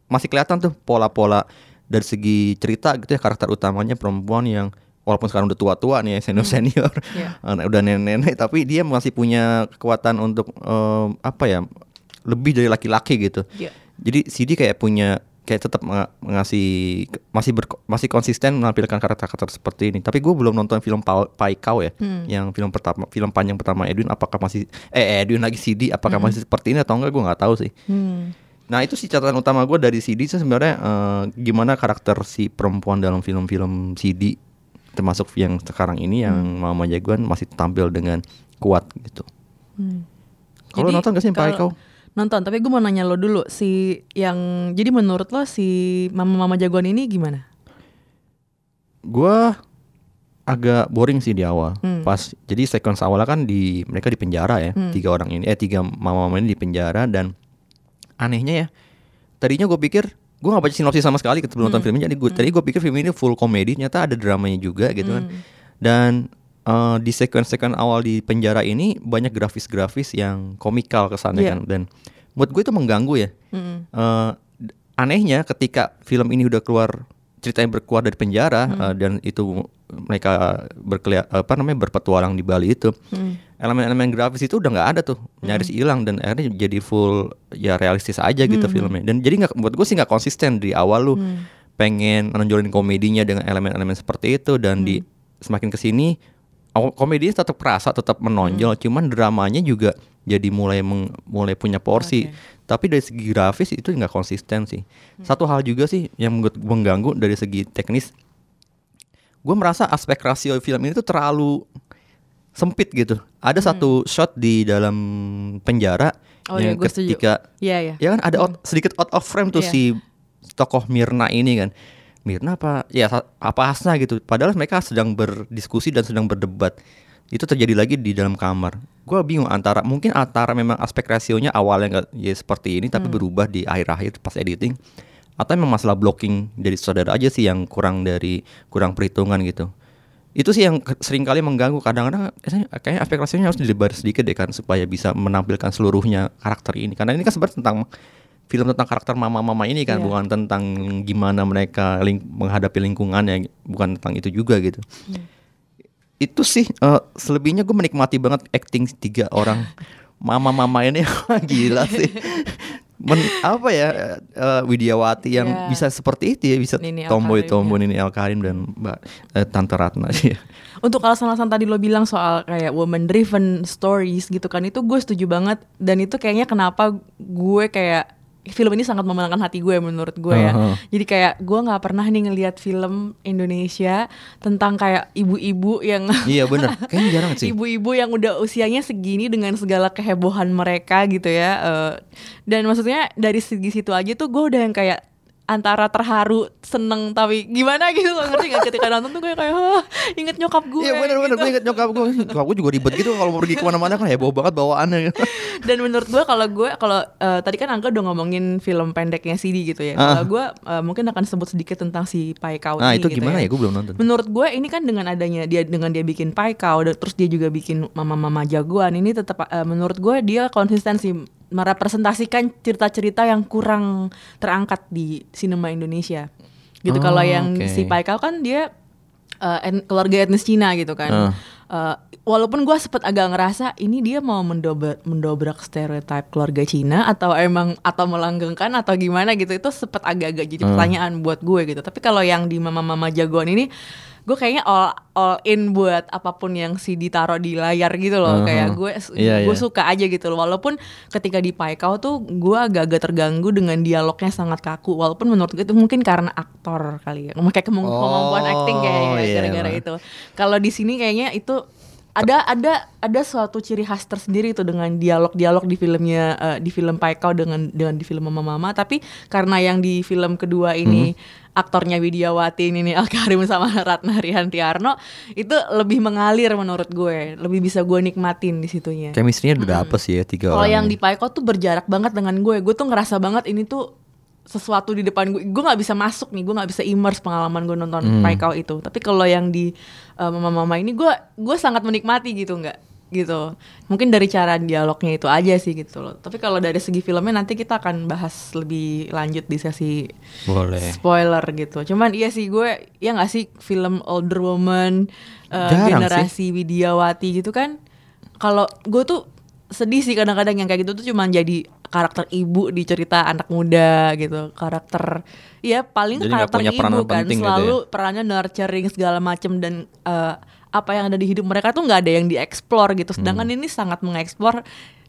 masih kelihatan tuh pola-pola dari segi cerita gitu ya karakter utamanya perempuan yang walaupun sekarang udah tua-tua nih ya senior senior Iya. udah nenek-nenek tapi dia masih punya kekuatan untuk eh, apa ya lebih dari laki-laki gitu Iya. jadi CD kayak punya kayak tetap menga- mengasih masih ber, masih konsisten menampilkan karakter-karakter seperti ini. Tapi gue belum nonton film Pa- Paikau ya, Hmm. yang film pertama film panjang pertama Edwin apakah masih eh Edwin lagi CD apakah Hmm. masih seperti ini atau enggak gue nggak tahu sih. Hmm. Nah itu sih catatan utama gue dari CD sebenarnya eh, gimana karakter si perempuan dalam film-film CD termasuk yang sekarang ini yang Mama Jagoan masih tampil dengan kuat gitu. Kalau Jadi, nonton gak sih kalau- Paikau? Nonton, tapi gue mau nanya lo dulu si yang jadi menurut lo si mama-mama jagoan ini gimana? Gua agak boring sih di awal. Hmm. Pas jadi sequence awalnya kan di mereka di penjara ya, Hmm. tiga orang ini eh tiga mama-mama ini di penjara dan anehnya ya. Tadinya gue pikir gue nggak baca sinopsis sama sekali ketika nonton Hmm. filmnya. Jadi gue tadi gue pikir film ini full komedi, ternyata ada dramanya juga gitu kan. Hmm. Dan eh, di sequence-sequence awal di penjara ini banyak grafis-grafis yang komikal kesannya Iya. kan dan buat gue itu mengganggu ya. Mm. Eh, d- anehnya ketika film ini udah keluar ceritanya berkeluar dari penjara Hmm. eh, dan itu mereka berkelia apa namanya berpetualang di Bali itu Hmm. elemen-elemen grafis itu udah nggak ada tuh nyaris hilang dan akhirnya jadi full ya realistis aja gitu Hmm. filmnya dan jadi nggak buat gue sih nggak konsisten di awal lu Hmm. pengen menonjolin komedinya dengan elemen-elemen seperti itu dan di Hmm. semakin ke sini komedinya tetap kerasa tetap menonjol Hmm. cuman dramanya juga jadi mulai meng- mulai punya porsi tapi dari segi grafis itu nggak konsisten sih Hmm. satu hal juga sih yang mengganggu dari segi teknis gue merasa aspek rasio film ini tuh terlalu sempit gitu ada satu shot di dalam penjara Hmm. Oh iya, yang setuju. ketika Iya, iya. ya kan ada out- sedikit out of frame tuh Iya. si tokoh Mirna ini kan Mirna apa ya apa Hasna gitu padahal mereka sedang berdiskusi dan sedang berdebat itu terjadi lagi di dalam kamar gue bingung antara mungkin antara memang aspek rasionya awalnya nggak ya seperti ini tapi berubah di akhir-akhir pas editing atau memang masalah blocking dari saudara aja sih yang kurang dari kurang perhitungan gitu. Itu sih yang ke- sering kali mengganggu. Kadang-kadang eh, kayaknya aspek rasionya harus dilebar sedikit deh kan supaya bisa menampilkan seluruhnya karakter ini. Karena ini kan sebenarnya tentang film tentang karakter mama-mama ini kan Iya. bukan tentang gimana mereka ling- menghadapi lingkungannya bukan tentang itu juga gitu. Itu sih eh, selebihnya gue menikmati banget acting tiga orang mama-mama ini. Gila sih men- apa ya eh, Widiawati yang Iya. bisa seperti itu ya bisa tomboy tomboy ya. Nini Al Karim dan Mbak eh, Tante Ratna sih. Untuk alasan-alasan tadi lo bilang soal kayak woman driven stories gitu kan itu gue setuju banget dan itu kayaknya kenapa gue kayak film ini sangat memenangkan hati gue menurut gue ya. Aha. Jadi kayak gue nggak pernah nih ngelihat film Indonesia tentang kayak ibu-ibu yang iya bener, kayaknya jarang sih. ibu-ibu yang udah usianya segini dengan segala kehebohan mereka gitu ya eh, dan maksudnya dari segi situ aja tuh gue udah yang kayak antara terharu seneng tapi gimana gitu loh ngerti gak ketika nonton tuh kayak kayak "Hah, inget nyokap gue Iya bener bener, gitu. inget nyokap gue Nyokap gue juga ribet gitu kalau mau pergi ke mana-mana kan heboh banget bawaannya dan menurut gue kalau gue kalau eh, tadi kan Angga udah ngomongin film pendeknya CD gitu ya Ah. kalau gue eh, mungkin akan sebut sedikit tentang si Pai Kau Nah itu gitu gimana ya. ya, gue belum nonton Menurut gue ini kan dengan adanya dia dengan dia bikin Pai Kau dan terus dia juga bikin mama-mama jagoan ini tetap eh, menurut gue dia konsistensi merepresentasikan cerita-cerita yang kurang terangkat di sinema Indonesia. Gitu Oh, kalau yang oke. si Pai Kau kan dia en- keluarga etnis Cina gitu kan. Ah. Eh, walaupun gue sempet agak ngerasa ini dia mau mendobrak mendobrak stereotip keluarga Cina atau emang atau melanggengkan atau gimana gitu itu sempet agak-agak jadi pertanyaan buat gue gitu. Tapi kalau yang di mama-mama jagoan ini gue kayaknya all all in buat apa pun yang si ditaruh di layar gitu loh. Uh-huh. Kayak gue Iya, gue iya. suka aja gitu loh. Walaupun ketika di Paikau tuh gue agak-agak terganggu dengan dialognya sangat kaku. Walaupun menurut gue itu mungkin karena aktor kali ya. Kayak Oh, kemampuan acting kayaknya iya, gara-gara emang. itu. Kalau di sini kayaknya itu ada ada ada suatu ciri khas tersendiri itu dengan dialog-dialog di filmnya eh, di film Paikau dengan dengan di film Mama Mama. Tapi karena yang di film kedua ini aktornya Widiawati ini nih Al Karim sama Ratna Rihantiarno itu lebih mengalir menurut gue. Lebih bisa gue nikmatin di situnya. Chemistry-nya udah dapet sih ya tiga kalau yang di Paiko tuh berjarak banget dengan gue. Gue tuh ngerasa banget ini tuh sesuatu di depan gue. Gue nggak bisa masuk nih. Gue nggak bisa immerse pengalaman gue nonton Hmm. Itu. Tapi kalau yang di uh, mama-mama ini gue gue sangat menikmati gitu nggak gitu. Mungkin dari cara dialognya itu aja sih gitu loh. Tapi kalau dari segi filmnya nanti kita akan bahas lebih lanjut di sesi Boleh spoiler gitu. Cuman iya sih gue ya nggak sih film older woman uh, Jarang generasi Widiawati gitu kan. Kalau gue tuh sedih sih kadang-kadang yang kayak gitu tuh cuman jadi karakter ibu di cerita anak muda gitu. Karakter ya paling Jadi karakter punya ibu kan penting gitu selalu perannya nurturing segala macem dan eh, apa yang ada di hidup mereka tuh nggak ada yang dieksplor gitu. Sedangkan Hmm. ini sangat mengeksplor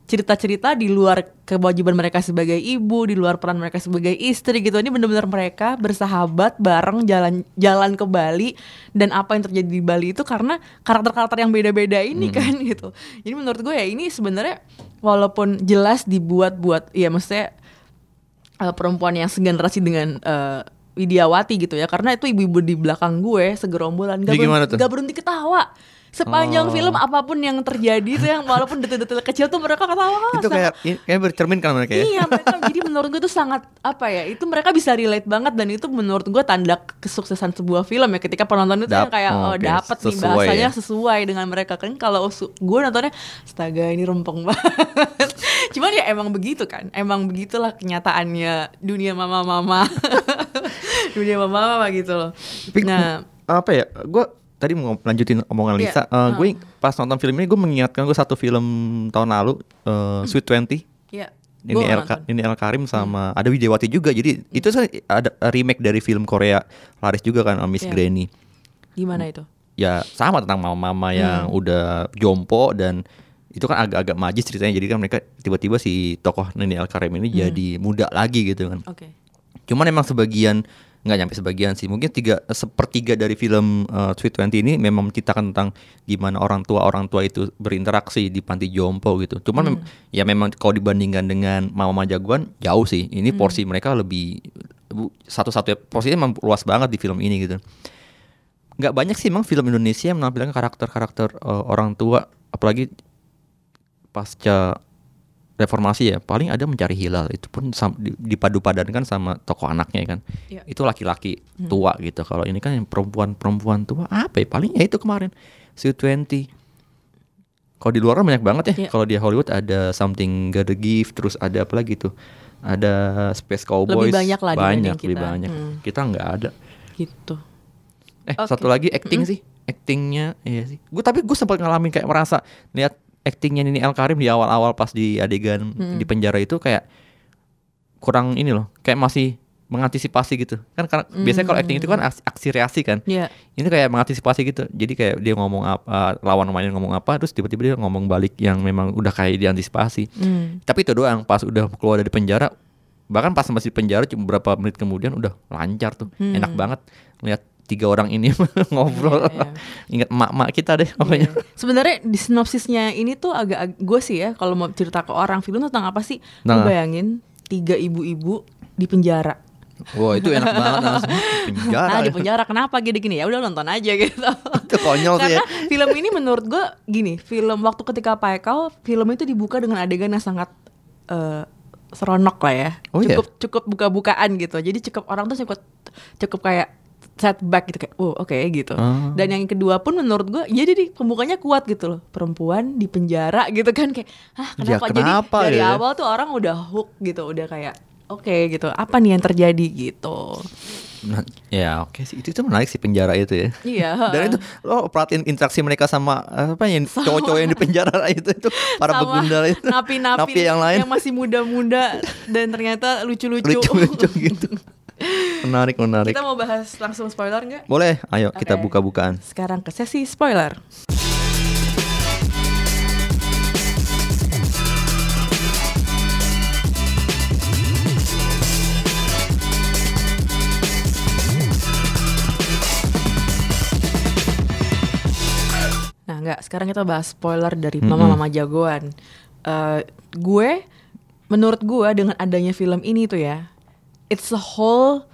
cerita-cerita di luar kewajiban mereka sebagai ibu, di luar peran mereka sebagai istri gitu. Ini benar-benar mereka bersahabat bareng jalan jalan ke Bali dan apa yang terjadi di Bali itu karena karakter-karakter yang beda-beda ini kan gitu. Jadi menurut gue ya ini sebenarnya walaupun jelas dibuat buat ya maksudnya eh, perempuan yang segenerasi dengan eh, Widiawati gitu ya karena itu ibu-ibu di belakang gue segerombolan gak, tuh? gak berhenti ketawa sepanjang Oh. film apa pun yang terjadi tuh yang walaupun detil-detil kecil tuh mereka ketawa Itu kayak kayak bercerminkan mereka ya? Iya mereka. Jadi menurut gue tuh sangat apa ya itu mereka bisa relate banget dan itu menurut gue tanda kesuksesan sebuah film ya. Ketika penonton itu yang Dap- kayak oh, oh, oke. dapat nih bahasanya ya. sesuai dengan mereka. Kan kalau gue nontonnya astaga ini rempong banget. Cuman ya emang begitu kan. Emang begitulah kenyataannya dunia mama-mama. Dunia mama-mama gitu loh. Nah. apa ya? Gue tadi mau lanjutin omongan Iya. Lisa. Eh, Gue pas nonton film ini gue mengingatkan gue satu film tahun lalu, eh, Sweet Twenty. ya Ini El, ini El Karim sama ada Widiawati juga. Jadi itu kan ada remake dari film Korea laris juga kan Miss Iya. Granny. gimana itu Ya sama tentang mama-mama yang udah jompo dan itu kan agak-agak magis ceritanya. Jadi kan mereka tiba-tiba si tokoh Nini El Karim ini jadi muda lagi gitu kan. oke Cuman emang sebagian nggak nyampe sebagian sih. Mungkin tiga sepertiga dari film uh, Sweet Twenty ini memang menceritakan tentang gimana orang tua orang tua itu berinteraksi di panti jompo gitu. Cuman mem- ya memang kalau dibandingkan dengan mama jagoan jauh sih. Ini porsi mereka lebih satu-satunya porsinya memang luas banget di film ini gitu. Nggak banyak sih emang film Indonesia yang menampilkan karakter-karakter uh, orang tua. Apalagi pasca reformasi ya paling ada mencari hilal. Itu pun dipadu-padankan sama tokoh anaknya kan. Iya. itu laki-laki tua gitu. Kalau ini kan yang perempuan-perempuan tua apa ya? Paling ya itu kemarin. Sweet Twenty kalau di luar kan banyak banget ya. Iya. kalau di Hollywood ada Something Gotta Give terus ada apa lagi tuh? Ada Space Cowboys. Banyak lah banyak lebih kita. banyak. Hmm. kita nggak ada. Gitu. Eh Oke. satu lagi acting sih, actingnya iya sih. Gue tapi gue sempat ngalamin kayak merasa lihat actingnya Nini El Karim di awal-awal pas di adegan di penjara itu kayak kurang ini loh, kayak masih mengantisipasi gitu. Kan karena biasanya kalau acting itu kan aksi, aksi reaksi kan. Iya. Ini kayak mengantisipasi gitu. Jadi kayak dia ngomong apa, lawan mainnya ngomong apa, terus tiba-tiba dia ngomong balik yang memang udah kayak diantisipasi. Hmm. Tapi itu doang. Pas udah keluar dari penjara, bahkan pas masih di penjara cuma beberapa menit kemudian udah lancar tuh, Hmm. enak banget lihat tiga orang ini ngobrol. Iya, Ingat emak-emak kita deh pokoknya. Iya. Sebenarnya di sinopsisnya ini tuh agak gue sih ya kalau mau cerita ke orang film tentang apa sih? Nah. Lu bayangin tiga ibu-ibu di penjara. Wah itu enak banget langsung penjara. Nah di ya. penjara kenapa gini-gini ya udah nonton aja gitu. Itu konyol sih ya. Karena film ini menurut gue gini, film waktu ketika Paekal, film itu dibuka dengan adegan yang sangat eh, seronok lah ya. Oh, iya? cukup cukup buka-bukaan gitu. Jadi cukup orang tuh cukup cukup kayak setback gitu kayak, oh oke gitu. Ah. Dan yang kedua pun menurut gue, ya jadi pembukanya kuat gitu loh. Perempuan di penjara gitu kan kayak, ah Ya, kenapa? kenapa jadi dari ya? awal tuh orang udah hook gitu, udah kayak oke gitu. Apa nih yang terjadi gitu? Nah, ya oke sih itu tuh menarik sih penjara itu ya. Iya. Dan itu lo perhatiin interaksi mereka sama eh, apa yang cowok-cowok yang di penjara itu itu para begundal itu. napi-napi Napi yang lain masih muda-muda dan ternyata lucu-lucu. lucu-lucu gitu. Menarik menarik. Kita mau bahas langsung spoiler nggak? Boleh, ayo kita Oke. buka-bukaan. Sekarang ke sesi spoiler. Nah, nggak. Sekarang kita bahas spoiler dari mama-mama jagoan. Eh, gue, menurut gue dengan adanya film ini tuh ya, it's a whole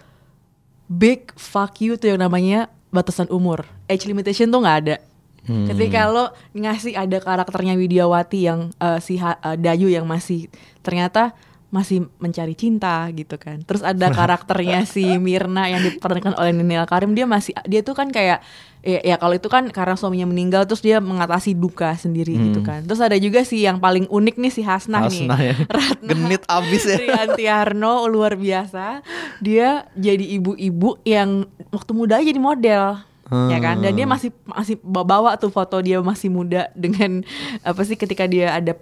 big fuck you tuh yang namanya batasan umur. Age limitation tuh nggak ada. Ketika lo ngasih ada karakternya Widiawati yang eh, si Ha- eh, Dayu yang masih ternyata masih mencari cinta gitu kan. Terus ada karakternya si Mirna yang diperankan oleh Ninil Karim dia masih dia tuh kan kayak ya, ya kalau itu kan karena suaminya meninggal terus dia mengatasi duka sendiri gitu kan. Terus ada juga sih yang paling unik nih si Hasnah, Hasnah nih. ya. Ratna Genit abis ya. Riantiarno luar biasa. Dia jadi ibu-ibu yang waktu muda jadi model. Ya kan? Dan dia masih masih bawa tuh foto dia masih muda dengan apa sih ketika dia ada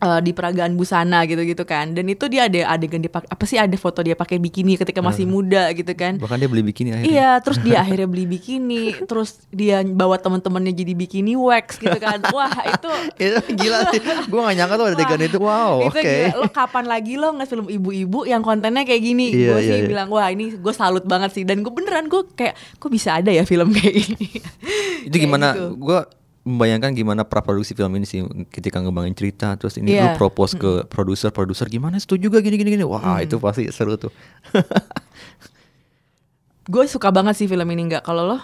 eh, di peragaan busana gitu-gitu kan. Dan itu dia ada adegan dipakai apa sih ada foto dia pakai bikini ketika masih muda gitu kan. Bahkan dia beli bikini akhirnya. Iya, terus dia akhirnya beli bikini, terus dia bawa teman-temannya jadi bikini wax gitu kan. Wah, itu itu gila sih. Gue gak nyangka tuh ada adegan itu. Wow, oke. gila. Lo kapan lagi lo nggak film ibu-ibu yang kontennya kayak gini? Iya, gue sih iya. bilang wah ini gue salut banget sih. Dan gue beneran gue kayak kok bisa ada ya film kayak gini? Itu Kayak gimana? gitu. Gue membayangkan gimana praproduksi film ini sih ketika ngembangin cerita terus ini Iya. lu propose ke produser produser gimana? Setuju gak gini gini gini wah itu pasti seru tuh. Gue suka banget sih film ini nggak? Kalau lo?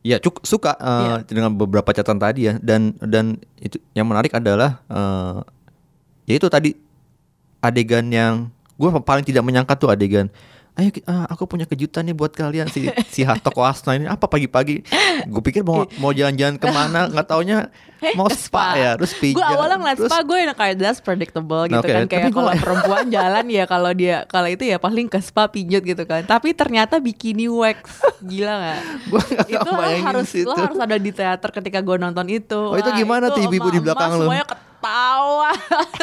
ya cuk suka uh, dengan beberapa catatan tadi ya. Dan dan itu yang menarik adalah uh, ya itu tadi adegan yang gue paling tidak menyangka tuh adegan ayo ah, aku punya kejutan nih buat kalian si si Hatok Wasna ini apa pagi-pagi gue pikir mau mau jalan-jalan ke mana nggak taunya mau Ke spa, ya terus pijat Gue awalnya ngeliat terus spa gue yang kayak that's predictable gitu Oke, kan tapi kayak kalau perempuan jalan ya kalau dia kalau itu ya paling ke spa pijat gitu kan. Tapi ternyata bikini wax gila nggak? Itu lo harus situ. lo harus ada di teater ketika gue nonton itu. Oh, itu gimana tuh ibu-ibu di belakang lo? Semuanya ketawa.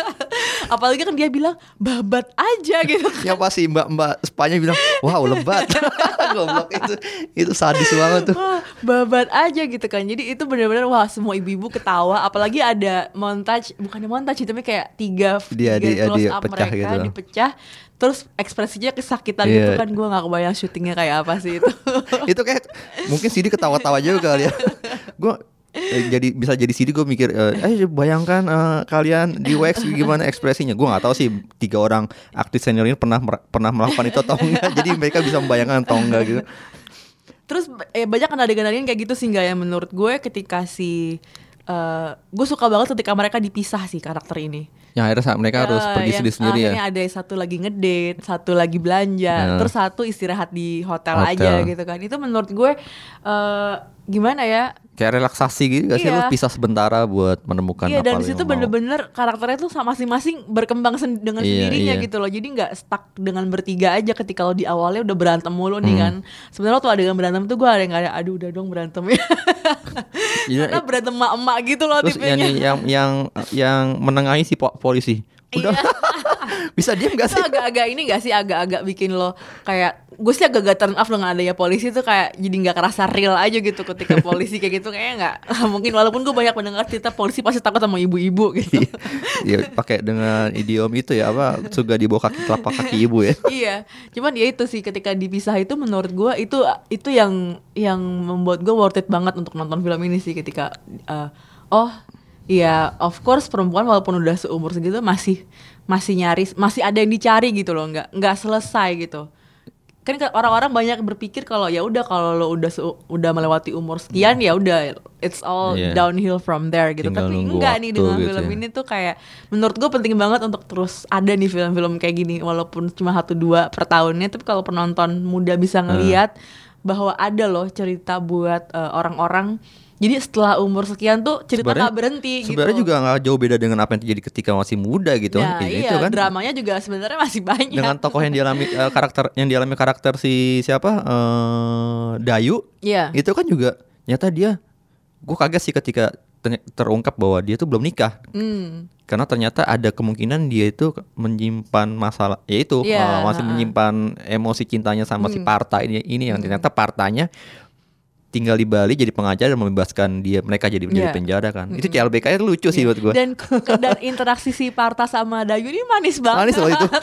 Apalagi kan dia bilang babat aja gitu. yang pasti mbak-mbak spanya bilang wow lebat goblok itu itu sadis banget tuh Wah, babat aja gitu kan. Jadi itu benar-benar wah semua ibu-ibu ketawa. Apalagi ada montage, bukannya montage tapi kayak tiga, Dia- tiga dia- close dia up pecah mereka gitu. dipecah. Terus ekspresinya kesakitan Iya. gitu kan. Gue nggak kebayang syutingnya kayak apa sih itu. itu kayak mungkin Sidi ketawa-tawa juga kali ya gue jadi bisa jadi Sidi gue mikir eh eh, bayangkan eh, kalian di wax gimana ekspresinya gue nggak tahu sih tiga orang aktif senior ini pernah pernah melakukan itu atau enggak jadi mereka bisa membayangkan atau enggak gitu Terus eh, banyak kan adegan-adegan kayak gitu sih nggak yang menurut gue ketika si eh gue suka banget ketika mereka dipisah sih karakter ini. yang akhirnya sa- mereka harus Eh, pergi yang sendiri-sendiri ya ada satu lagi ngedate, satu lagi belanja, Ya. terus satu istirahat di hotel, Hotel. aja gitu kan. Itu menurut gue eh gimana ya? kayak relaksasi gitu gak sih Iya. lu pisah sementara buat menemukan Iya apa dan situ yang bener-bener karakternya tuh sama masing-masing berkembang sen- dengan Iya, sendirinya iya. gitu loh. Jadi nggak stuck dengan bertiga aja ketika lo di awalnya udah berantem mulu Hmm. nih kan. Sebenarnya tuh adegan berantem tuh gue ada yang kayak aduh udah dong berantem ya. Iya, Karena berantem emak-emak gitu loh Terus yang tipenya. yang yang yang menengahi si po- polisi. Udah. Bisa diem gak sih? agak-agak ini gak sih agak-agak bikin lo kayak gue sih agak-agak turn off dengan adanya polisi tuh kayak jadi nggak kerasa real aja gitu ketika polisi kayak gitu kayaknya nggak mungkin walaupun gue banyak mendengar cerita polisi pasti takut sama ibu-ibu gitu Iya, pakai dengan idiom itu ya apa? Suga di bawah kaki telapak kaki ibu ya. iya cuman ya itu sih ketika dipisah itu menurut gue itu itu yang yang membuat gue worth it banget untuk nonton film ini sih ketika uh, oh iya of course perempuan walaupun udah seumur segitu masih masih nyari masih ada yang dicari gitu loh nggak nggak selesai gitu kan orang-orang banyak berpikir kalau ya udah kalau lo udah udah melewati umur sekian ya udah it's all Iya. downhill from there gitu Tinggal tapi enggak nih dengan gitu film ya. ini tuh kayak menurut gue penting banget untuk terus ada nih film-film kayak gini walaupun cuma satu dua per tahunnya tapi kalau penonton muda bisa ngelihat bahwa ada loh cerita buat eh, orang-orang jadi setelah umur sekian tuh cerita Sebenarnya- nggak berhenti Sebenarnya gitu. juga nggak jauh beda dengan apa yang terjadi ketika masih muda gitu Nah, kan. Iya, gitu kan. dramanya juga sebenarnya masih banyak. Dengan tokoh yang dialami eh, karakter yang dialami karakter si siapa? eh Dayu. Iya. Itu kan juga nyata dia gue kaget sih ketika terungkap bahwa dia tuh belum nikah. Hmm. Karena ternyata ada kemungkinan dia itu menyimpan masalah yaitu Iya, eh, masih ha-ha. menyimpan emosi cintanya sama si Hmm. Parta ini ini yang ternyata Partanya tinggal di Bali jadi pengajar dan membebaskan dia mereka jadi jadi Iya. penjara kan. Itu CLBK itu lucu sih buat gue. Dan dan interaksi si Parta sama Dayu ini manis banget. Manis loh itu.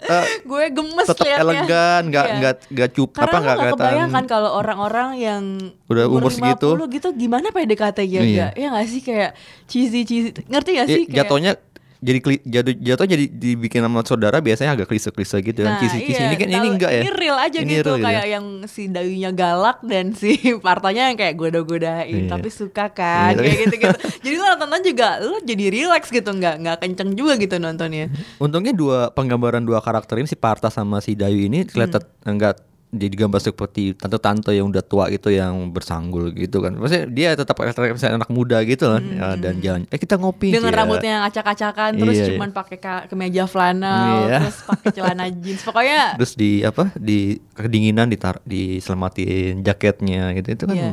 Eh, gue gemes tetap liatnya. elegan, nggak Iya. nggak nggak cup Karena apa nggak kelihatan. kebayang kan kalau orang-orang yang Udah umur segitu. 50 gitu gimana PDKT-nya Iya. ya? Ya nggak sih kayak cheesy cheesy. Ngerti gak Ya, sih kayak jatuhnya jadi jatuh jatuh jadi dibikin sama saudara biasanya agak klise-klise gitu kan. Nah, Kisi-kisi iya, ini kan ini enggak ya. Ini real aja Ini gitu real kayak yang si Dayunya galak dan si Partanya yang kayak goda-godain Iya. tapi suka kan Iya, kayak tapi- gitu-gitu. jadi lo nonton juga lo jadi relax gitu nggak nggak kenceng juga gitu nontonnya. Untungnya dua penggambaran dua karakter ini si Parta sama si Dayu ini kelihatan Hmm. enggak jadi gambar seperti tante-tante yang udah tua gitu yang bersanggul gitu kan. Maksudnya dia tetap karakter misalnya anak muda gitu kan ya, dan jalan. Eh kita ngopi. Hmm. Dengan ya. rambutnya yang acak-acakan terus Iya, iya. cuman pakai ka- kemeja flanel Iya. terus pakai celana jeans pokoknya Terus di apa di kedinginan ditar diselamatin jaketnya gitu itu kan Iya.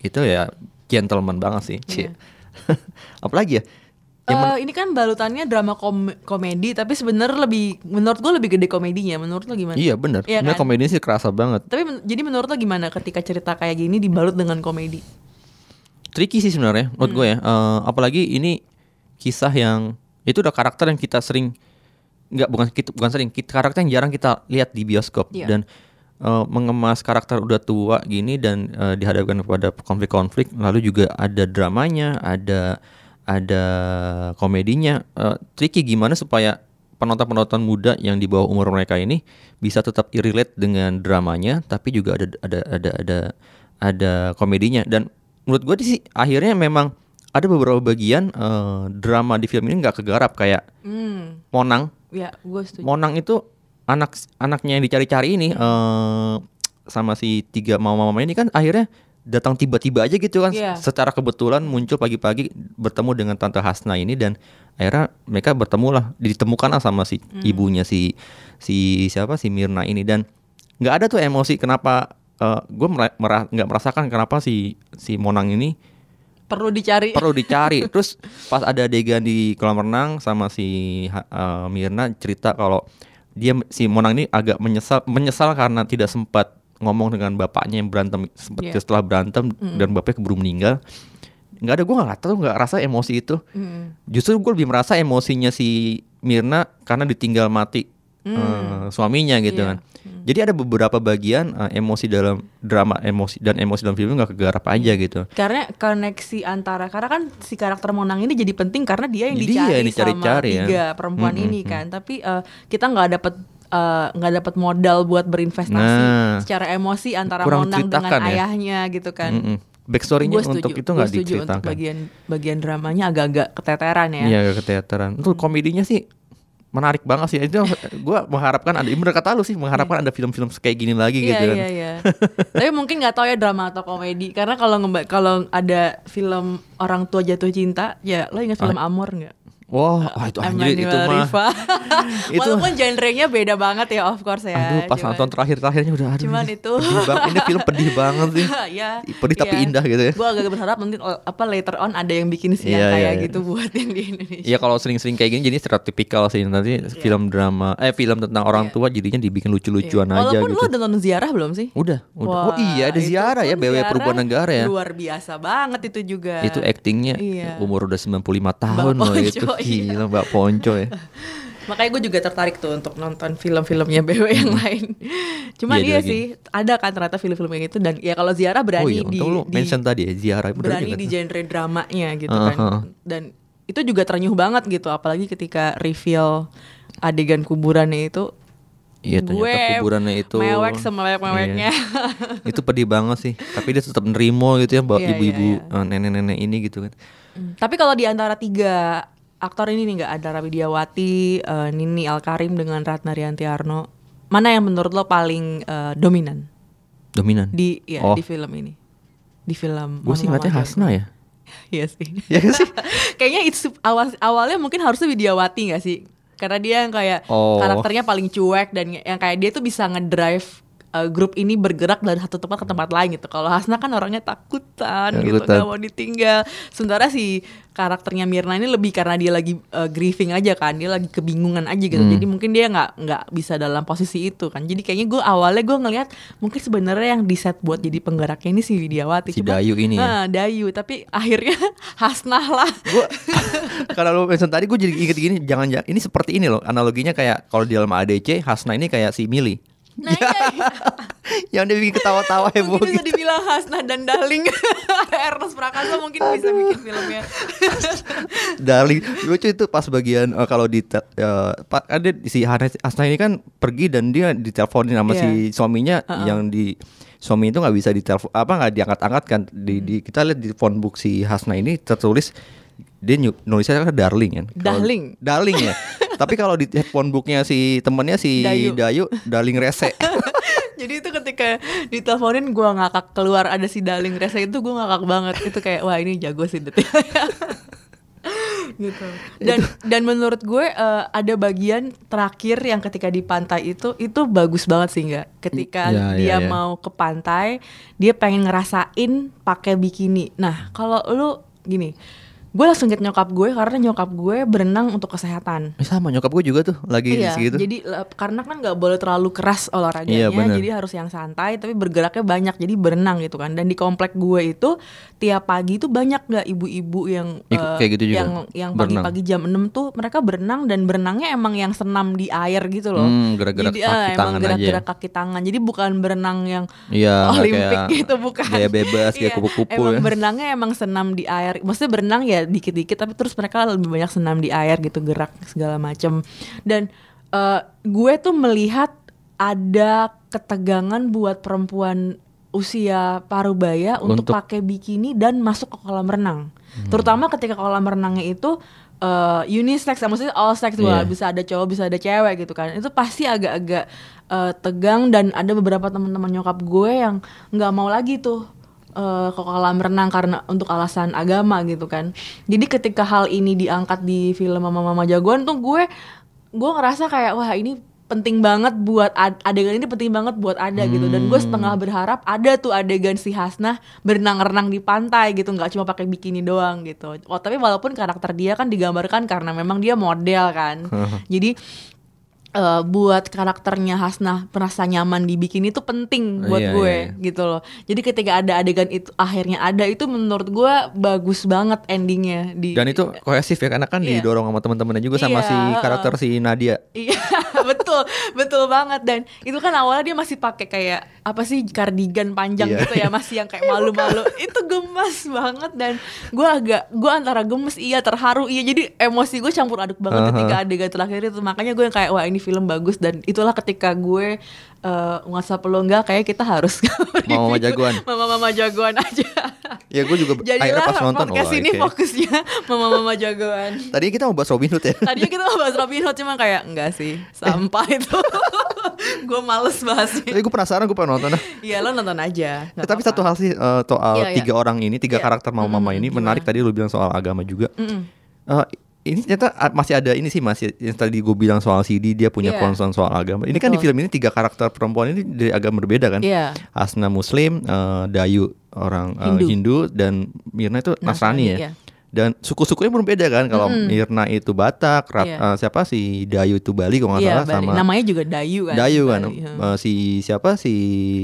itu ya gentleman banget sih. Iya. Apalagi ya? Eh, ini kan balutannya drama kom- komedi tapi sebenarnya lebih menurut gue lebih gede komedinya menurut lo gimana? Iya benar. Iya Sebenarnya kan? komedi sih kerasa banget. Tapi men- jadi menurut lo gimana ketika cerita kayak gini dibalut dengan komedi? Tricky sih sebenarnya menurut Hmm. gue ya. Eh, apalagi ini kisah yang itu udah karakter yang kita sering nggak bukan kita bukan sering kita, karakter yang jarang kita lihat di bioskop Iya. dan eh, mengemas karakter udah tua gini dan eh, dihadapkan kepada konflik-konflik lalu juga ada dramanya ada ada komedinya Eh, tricky gimana supaya penonton-penonton muda yang di bawah umur mereka ini bisa tetap relate dengan dramanya tapi juga ada ada ada ada ada komedinya. Dan menurut gue sih akhirnya memang ada beberapa bagian eh, drama di film ini nggak kegarap kayak Hmm, Monang. Ya gue setuju. Monang itu anak anaknya yang dicari-cari ini eh sama si tiga mama-mama ini kan akhirnya datang tiba-tiba aja gitu kan Iya. secara kebetulan muncul pagi-pagi bertemu dengan tante Hasna ini dan akhirnya mereka bertemu lah ditemukan lah sama si ibunya si si siapa si Mirna ini dan nggak ada tuh emosi kenapa gue nggak merasakan kenapa si si Monang ini Perlu dicari. perlu dicari. Terus pas ada adegan di kolam renang sama si eh, Mirna cerita kalau dia si Monang ini agak menyesal menyesal karena tidak sempat ngomong dengan bapaknya yang berantem seperti Iya. setelah berantem dan bapaknya keburu meninggal. nggak ada gue nggak tahu nggak rasa emosi itu. Mm. Justru gue lebih merasa emosinya si Mirna karena ditinggal mati eh, suaminya gitu Iya. kan. Jadi ada beberapa bagian eh, emosi dalam drama emosi dan emosi dalam film nggak kegarap aja gitu. Karena koneksi antara karena kan si karakter Monang ini jadi penting karena dia yang Dia dicari yang sama ya. tiga perempuan Mm-mm, ini kan. Tapi eh, kita nggak dapet eh, nggak dapet modal buat berinvestasi Nah. secara emosi antara Monang dengan ya. ayahnya gitu kan. Mm-mm. Backstory-nya Gua untuk itu nggak diceritakan. Untuk bagian bagian dramanya agak-agak keteteran ya. Iya agak keteateran. Itu komedinya sih menarik banget sih. Itu gue mengharapkan ada, bener kata lu sih mengharapkan ada film-film kayak gini lagi Iya gitu kan. iya iya. Tapi mungkin nggak tahu ya drama atau komedi karena kalau kalau ada film orang tua jatuh cinta ya lo ingat film Amor nggak? Wah, ah, itu anjir itu mah. Itu- Walaupun genrenya beda banget ya of course ya. Aduh, pas Cuman- nonton terakhir-terakhirnya udah aduh. Cuman itu. Pedih banget. Ini film pedih banget sih. ya, Pedih tapi indah gitu ya. Gue agak berharap nanti oh, apa later on ada yang bikin sih Iya, yang kayak iya, iya. gitu buat yang di Indonesia. Iya kalau sering-sering kayak gini jadi stereotipikal sih nanti Iya. film drama eh film tentang orang tua jadinya dibikin lucu-lucuan aja Walaupun gitu. lo udah nonton ziarah belum sih? Udah, udah. Wah, oh iya ada ziarah ya BW Perubahan Negara ya. Luar biasa banget itu juga. Itu actingnya Iya. umur udah 95 tahun loh Ponco, itu iya. Gila Mbak Ponco ya. Makanya gue juga tertarik tuh untuk nonton film-filmnya BW yang lain. Cuman Iya, iya, lagi. sih, ada kan ternyata film-film yang itu dan ya kalau ziarah berani oh iya, di, lu di mention tadi ya ziarah berani di genre dramanya gitu Aha. kan. Dan itu juga ternyuh banget gitu, apalagi ketika reveal adegan kuburannya itu Iya ternyata gue kuburannya itu mewek semewek-meweknya. Iya. Itu pedih banget sih. Tapi dia tetap nerimo gitu ya bawa Iya, ibu-ibu iya, eh, nenek-nenek ini gitu kan. Hmm. Tapi kalau di antara tiga aktor ini nih nggak ada Rabidiawati, eh, Nini Alkarim dengan Ratna Rianti Arno, mana yang menurut lo paling eh, dominan Dominan. di ya Oh. di film ini? Di film Gue sih ngeliatnya Hasna ya. Iya sih. Iya sih? Kayaknya itu awal awalnya mungkin harusnya Widiawati gak sih? Karena dia yang kayak Oh. karakternya paling cuek dan yang kayak dia tuh bisa ngedrive uh, grup ini bergerak dari satu tempat ke tempat lain gitu. Kalau Hasna kan orangnya takutan, gitu, Takutan. gak mau ditinggal. Sementara si karakternya Mirna ini lebih karena dia lagi uh, grieving aja kan, dia lagi kebingungan aja gitu. Hmm. Jadi mungkin dia nggak nggak bisa dalam posisi itu kan. Jadi kayaknya gue awalnya gue ngelihat mungkin sebenarnya yang di set buat jadi penggeraknya ini si Widiawati. Si Cuma- Dayu ini ya? Nah, Dayu, tapi akhirnya Hasnah lah. Gue kalau lu mention tadi gue jadi inget gini jangan jangan ini seperti ini loh analoginya kayak kalau di dalam ADC Hasna ini kayak si Mili Nah, iya, iya. yang dia bikin ketawa-tawa heboh mungkin bisa gitu. dibilang Hasnah dan Darling. Ernest Prakasa mungkin bisa bikin filmnya. Darling lucu itu pas bagian eh, kalau di eh, pa- ada si Hasna ini kan pergi dan dia diteleponin sama Iya. si suaminya Uh-uh. yang di suami itu nggak bisa ditelepon apa nggak diangkat-angkat kan di, Hmm. di- kita lihat di phone book si Hasna ini tertulis dia nulisnya kan darling kan Darling. darling ya tapi kalau di phone booknya si temennya si Dayu. Dayu, darling rese Jadi itu ketika diteleponin gue ngakak keluar ada si Darling Resa itu gue ngakak banget. Itu kayak wah ini jago sih gitu. Dan dan menurut gue eh, ada bagian terakhir yang ketika di pantai itu itu bagus banget sih nggak? Ketika Ya, dia ya, ya. mau ke pantai, dia pengen ngerasain pakai bikini. Nah, kalau lu gini, gue langsung get nyokap gue karena nyokap gue berenang untuk kesehatan. Eh, sama nyokap gue juga tuh lagi Iya, segitu jadi le- karena kan nggak boleh terlalu keras olahraganya, Iya, bener. jadi harus yang santai tapi bergeraknya banyak, jadi berenang gitu kan. Dan di komplek gue itu tiap pagi itu banyak nggak ibu-ibu yang Ikut eh, kayak gitu juga? yang pagi-pagi jam 6 tuh mereka berenang dan berenangnya emang yang senam di air gitu loh. Hmm, gerak-gerak Jadi, kaki eh, emang tangan aja gerak-gerak ya? kaki tangan. Jadi bukan berenang yang Iya, Olimpik kayak gitu bukan. gaya bebas, kayak Iya, kupu-kupu Emang ya. berenangnya emang senam di air. Maksudnya berenang ya dikit-dikit tapi terus mereka lebih banyak senam di air gitu, gerak segala macem. Dan eh, gue tuh melihat ada ketegangan buat perempuan usia parubaya untuk, Untuk- pakai bikini dan masuk ke kolam renang. Terutama ketika kolam renangnya itu eh, unisex, ya, maksudnya all sex, Iya. bisa ada cowok, bisa ada cewek gitu kan. Itu pasti agak-agak eh, tegang dan ada beberapa teman-teman nyokap gue yang nggak mau lagi tuh eh, ke kolam renang karena untuk alasan agama gitu kan. Jadi ketika hal ini diangkat di film Mama Mama Jagoan tuh gue gue ngerasa kayak wah ini penting banget buat ad- adegan ini penting banget buat ada gitu dan gue setengah berharap ada tuh adegan si Hasnah berenang-renang di pantai gitu nggak cuma pakai bikini doang gitu. Oh tapi walaupun karakter dia kan digambarkan karena memang dia model kan. Jadi eh, buat karakternya Hasnah merasa nyaman di bikini itu penting buat Iya, gue iya, iya. gitu loh. Jadi ketika ada adegan itu akhirnya ada itu menurut gue bagus banget endingnya di dan itu kohesif ya karena kan Iya. didorong sama teman-temannya juga sama Iya, si karakter si Nadia Iya betul betul banget dan itu kan awalnya dia masih pakai kayak apa sih kardigan panjang Iya. gitu ya masih yang kayak malu-malu itu gemes banget dan gue agak gue antara gemes iya terharu iya jadi emosi gue campur aduk banget Aha. ketika adegan terakhir itu makanya gue yang kayak wah ini film bagus dan itulah ketika gue eh WhatsApp lo enggak kayak kita harus Mama-mama review jagoan. mama-mama jagoan aja ya gue juga akhirnya jadilah pas nonton podcast wah, ini oke. fokusnya mama-mama jagoan tadi kita mau bahas Robin Hood ya Tadinya kita mau bahas Robin Hood cuma kayak enggak sih sampah itu. gue males bahasnya. tapi gue penasaran gue pengen nonton Iya lo nonton aja. Eh, tapi satu hal sih eh, soal iya. tiga orang ini tiga Iya. karakter mama mama Mm-mm, ini gimana? menarik tadi lu bilang soal agama juga Mm-mm. Eh, ini ternyata masih ada ini sih masih yang tadi gue bilang soal CD dia punya Iya. concern soal agama. Ini kan di Betul. film ini tiga karakter perempuan ini dari agama berbeda kan? Iya. Asna Muslim, eh, Dayu orang eh, Hindu. Hindu. dan Mirna itu Nasrani, Nasrani ya. iya. Dan suku-sukunya berbeda kan? Kalau Mirna itu Batak, Rat- Iya. eh, siapa si Dayu itu Bali kalau nggak Iya, salah Bali. sama namanya juga Dayu kan. Dayu kan, Bali, hmm. Eh, si siapa si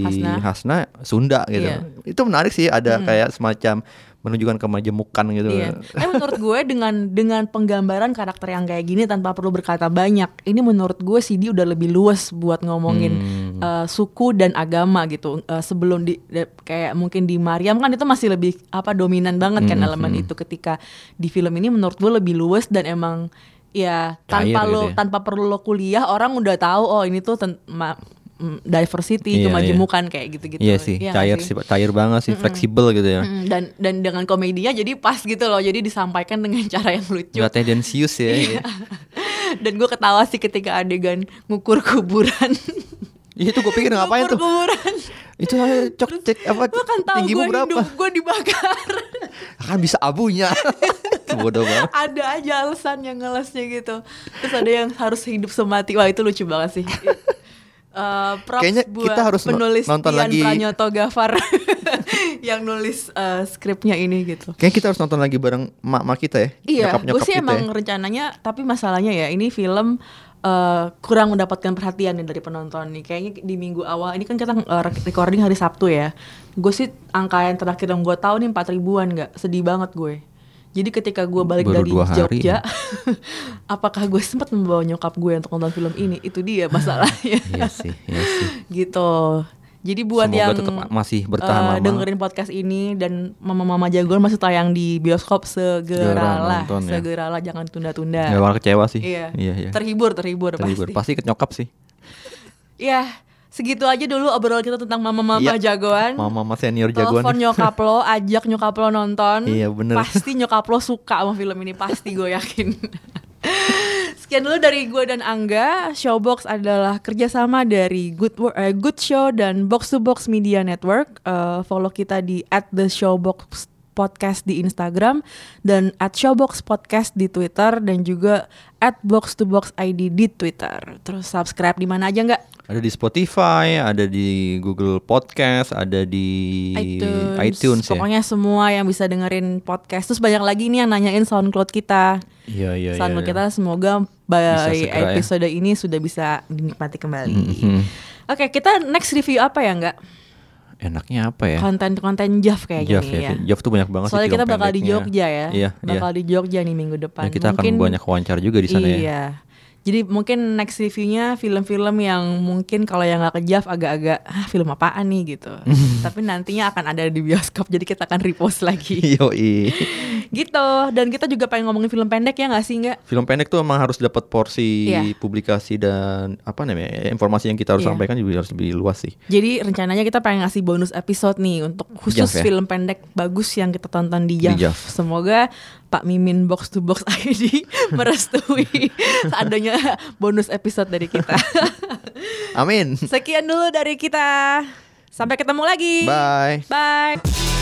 Hasna. Hasna, Sunda gitu. Iya. Hmm. Itu menarik sih, ada kayak semacam menunjukkan kemajemukan gitu. Iya. Tapi menurut gue dengan dengan penggambaran karakter yang kayak gini tanpa perlu berkata banyak, ini menurut gue CD udah lebih luas buat ngomongin Hmm. eh, suku dan agama gitu. Eh, sebelum di de- kayak mungkin di Mariam kan itu masih lebih apa dominan banget kan Hmm, elemen itu ketika di film ini menurut gue lebih luas dan emang ya tanpa Cair lo gitu ya. tanpa perlu lo kuliah orang udah tahu oh ini tuh ten- ma- diversity Iya, kemajemukan kayak gitu-gitu. Iya sih, Iya nggak cair sih, cair banget sih, fleksibel gitu ya. Mm, dan dan dengan komedinya jadi pas gitu loh jadi disampaikan dengan cara yang lucu Gak tendensius ya. Iya. dan gue ketawa sih ketika adegan ngukur kuburan Iya itu gue pikir ngapain ngukur tuh? kuburan Itu cok cek apa? lo kan tahu gue berapa? hidup gue dibakar Kan bisa abunya. Bodoh banget. ada aja alasan yang ngelesnya gitu terus ada yang harus hidup semati wah itu lucu banget sih Eh, props Kayaknya buat kita harus penulis nonton Pian lagi. Pranyoto Gafar yang nulis eh, skripnya ini gitu Kayaknya kita harus nonton lagi bareng mak-mak kita ya. Iya, gue sih emang ya. rencananya, tapi masalahnya ya ini film eh, kurang mendapatkan perhatian nih dari penonton nih. Kayaknya di minggu awal ini kan kita rec- recording hari Sabtu ya. Gue sih angka yang terakhir yang gue tahu nih 4 ribuan nggak, sedih banget gue. Jadi ketika gue balik Baru dari Jogja, ya. apakah gue sempat membawa nyokap gue untuk nonton film ini? Itu dia masalahnya. Iya sih, iya sih. gitu. Jadi buat Semoga yang tetap masih bertahan lama. dengerin podcast ini dan mama-mama jagoan masih tayang di bioskop Segera segeralah, nonton ya. segeralah jangan tunda-tunda. Gak kecewa sih. Iya. iya, iya. Terhibur, terhibur, Terhibur. pasti. Pasti kenyokap sih. Iya, segitu aja dulu obrolan kita tentang mama-mama Iya. jagoan. Mama-mama senior jagoan. Telepon nyokap lo, ajak nyokap lo nonton. Iya, bener. Pasti nyokap lo suka sama film ini, pasti gue yakin. Sekian dulu dari gue dan Angga. Showbox adalah kerjasama dari Good eh, Good Show dan Box to Box Media Network. Eh, follow kita di @the_showbox podcast di Instagram dan @showbox podcast di Twitter dan juga @box to box ID di Twitter. Terus subscribe di mana aja nggak? Ada di Spotify, ada di Google Podcast, ada di iTunes, ya. Pokoknya semua yang bisa dengerin podcast. Terus banyak lagi nih yang nanyain SoundCloud kita. Iya, iya, iya. SoundCloud iya. kita semoga by segera ya. episode ini sudah bisa dinikmati kembali. Mhm. Oke, kita next review apa ya enggak? Enaknya apa ya? Konten-konten Jav kayaknya Jav nih ya. ya. Jav tuh banyak banget sih Soalnya film kita bakal di. Jogja ya. Iya, bakal iya. di Jogja nih minggu depan. Dan kita Mungkin- akan banyak wawancara juga di sana ya. Jadi mungkin next reviewnya film-film yang mungkin kalau yang nggak ke Jav agak-agak ah film apaan nih gitu. Tapi nantinya akan ada di bioskop jadi kita akan repost lagi. Yoi. gitu. Dan kita juga pengen ngomongin film pendek ya nggak sih nggak? Film pendek tuh emang harus dapat porsi Iya. publikasi dan apa namanya informasi yang kita harus Iya. sampaikan juga harus lebih luas sih. Jadi rencananya kita pengen ngasih bonus episode nih untuk khusus Jav ya? film pendek bagus yang kita tonton di. Jav. Semoga Pak Mimin Box to Box ID merestui adanya bonus episode dari kita. Amin. Sekian dulu dari kita. Sampai ketemu lagi. Bye. Bye.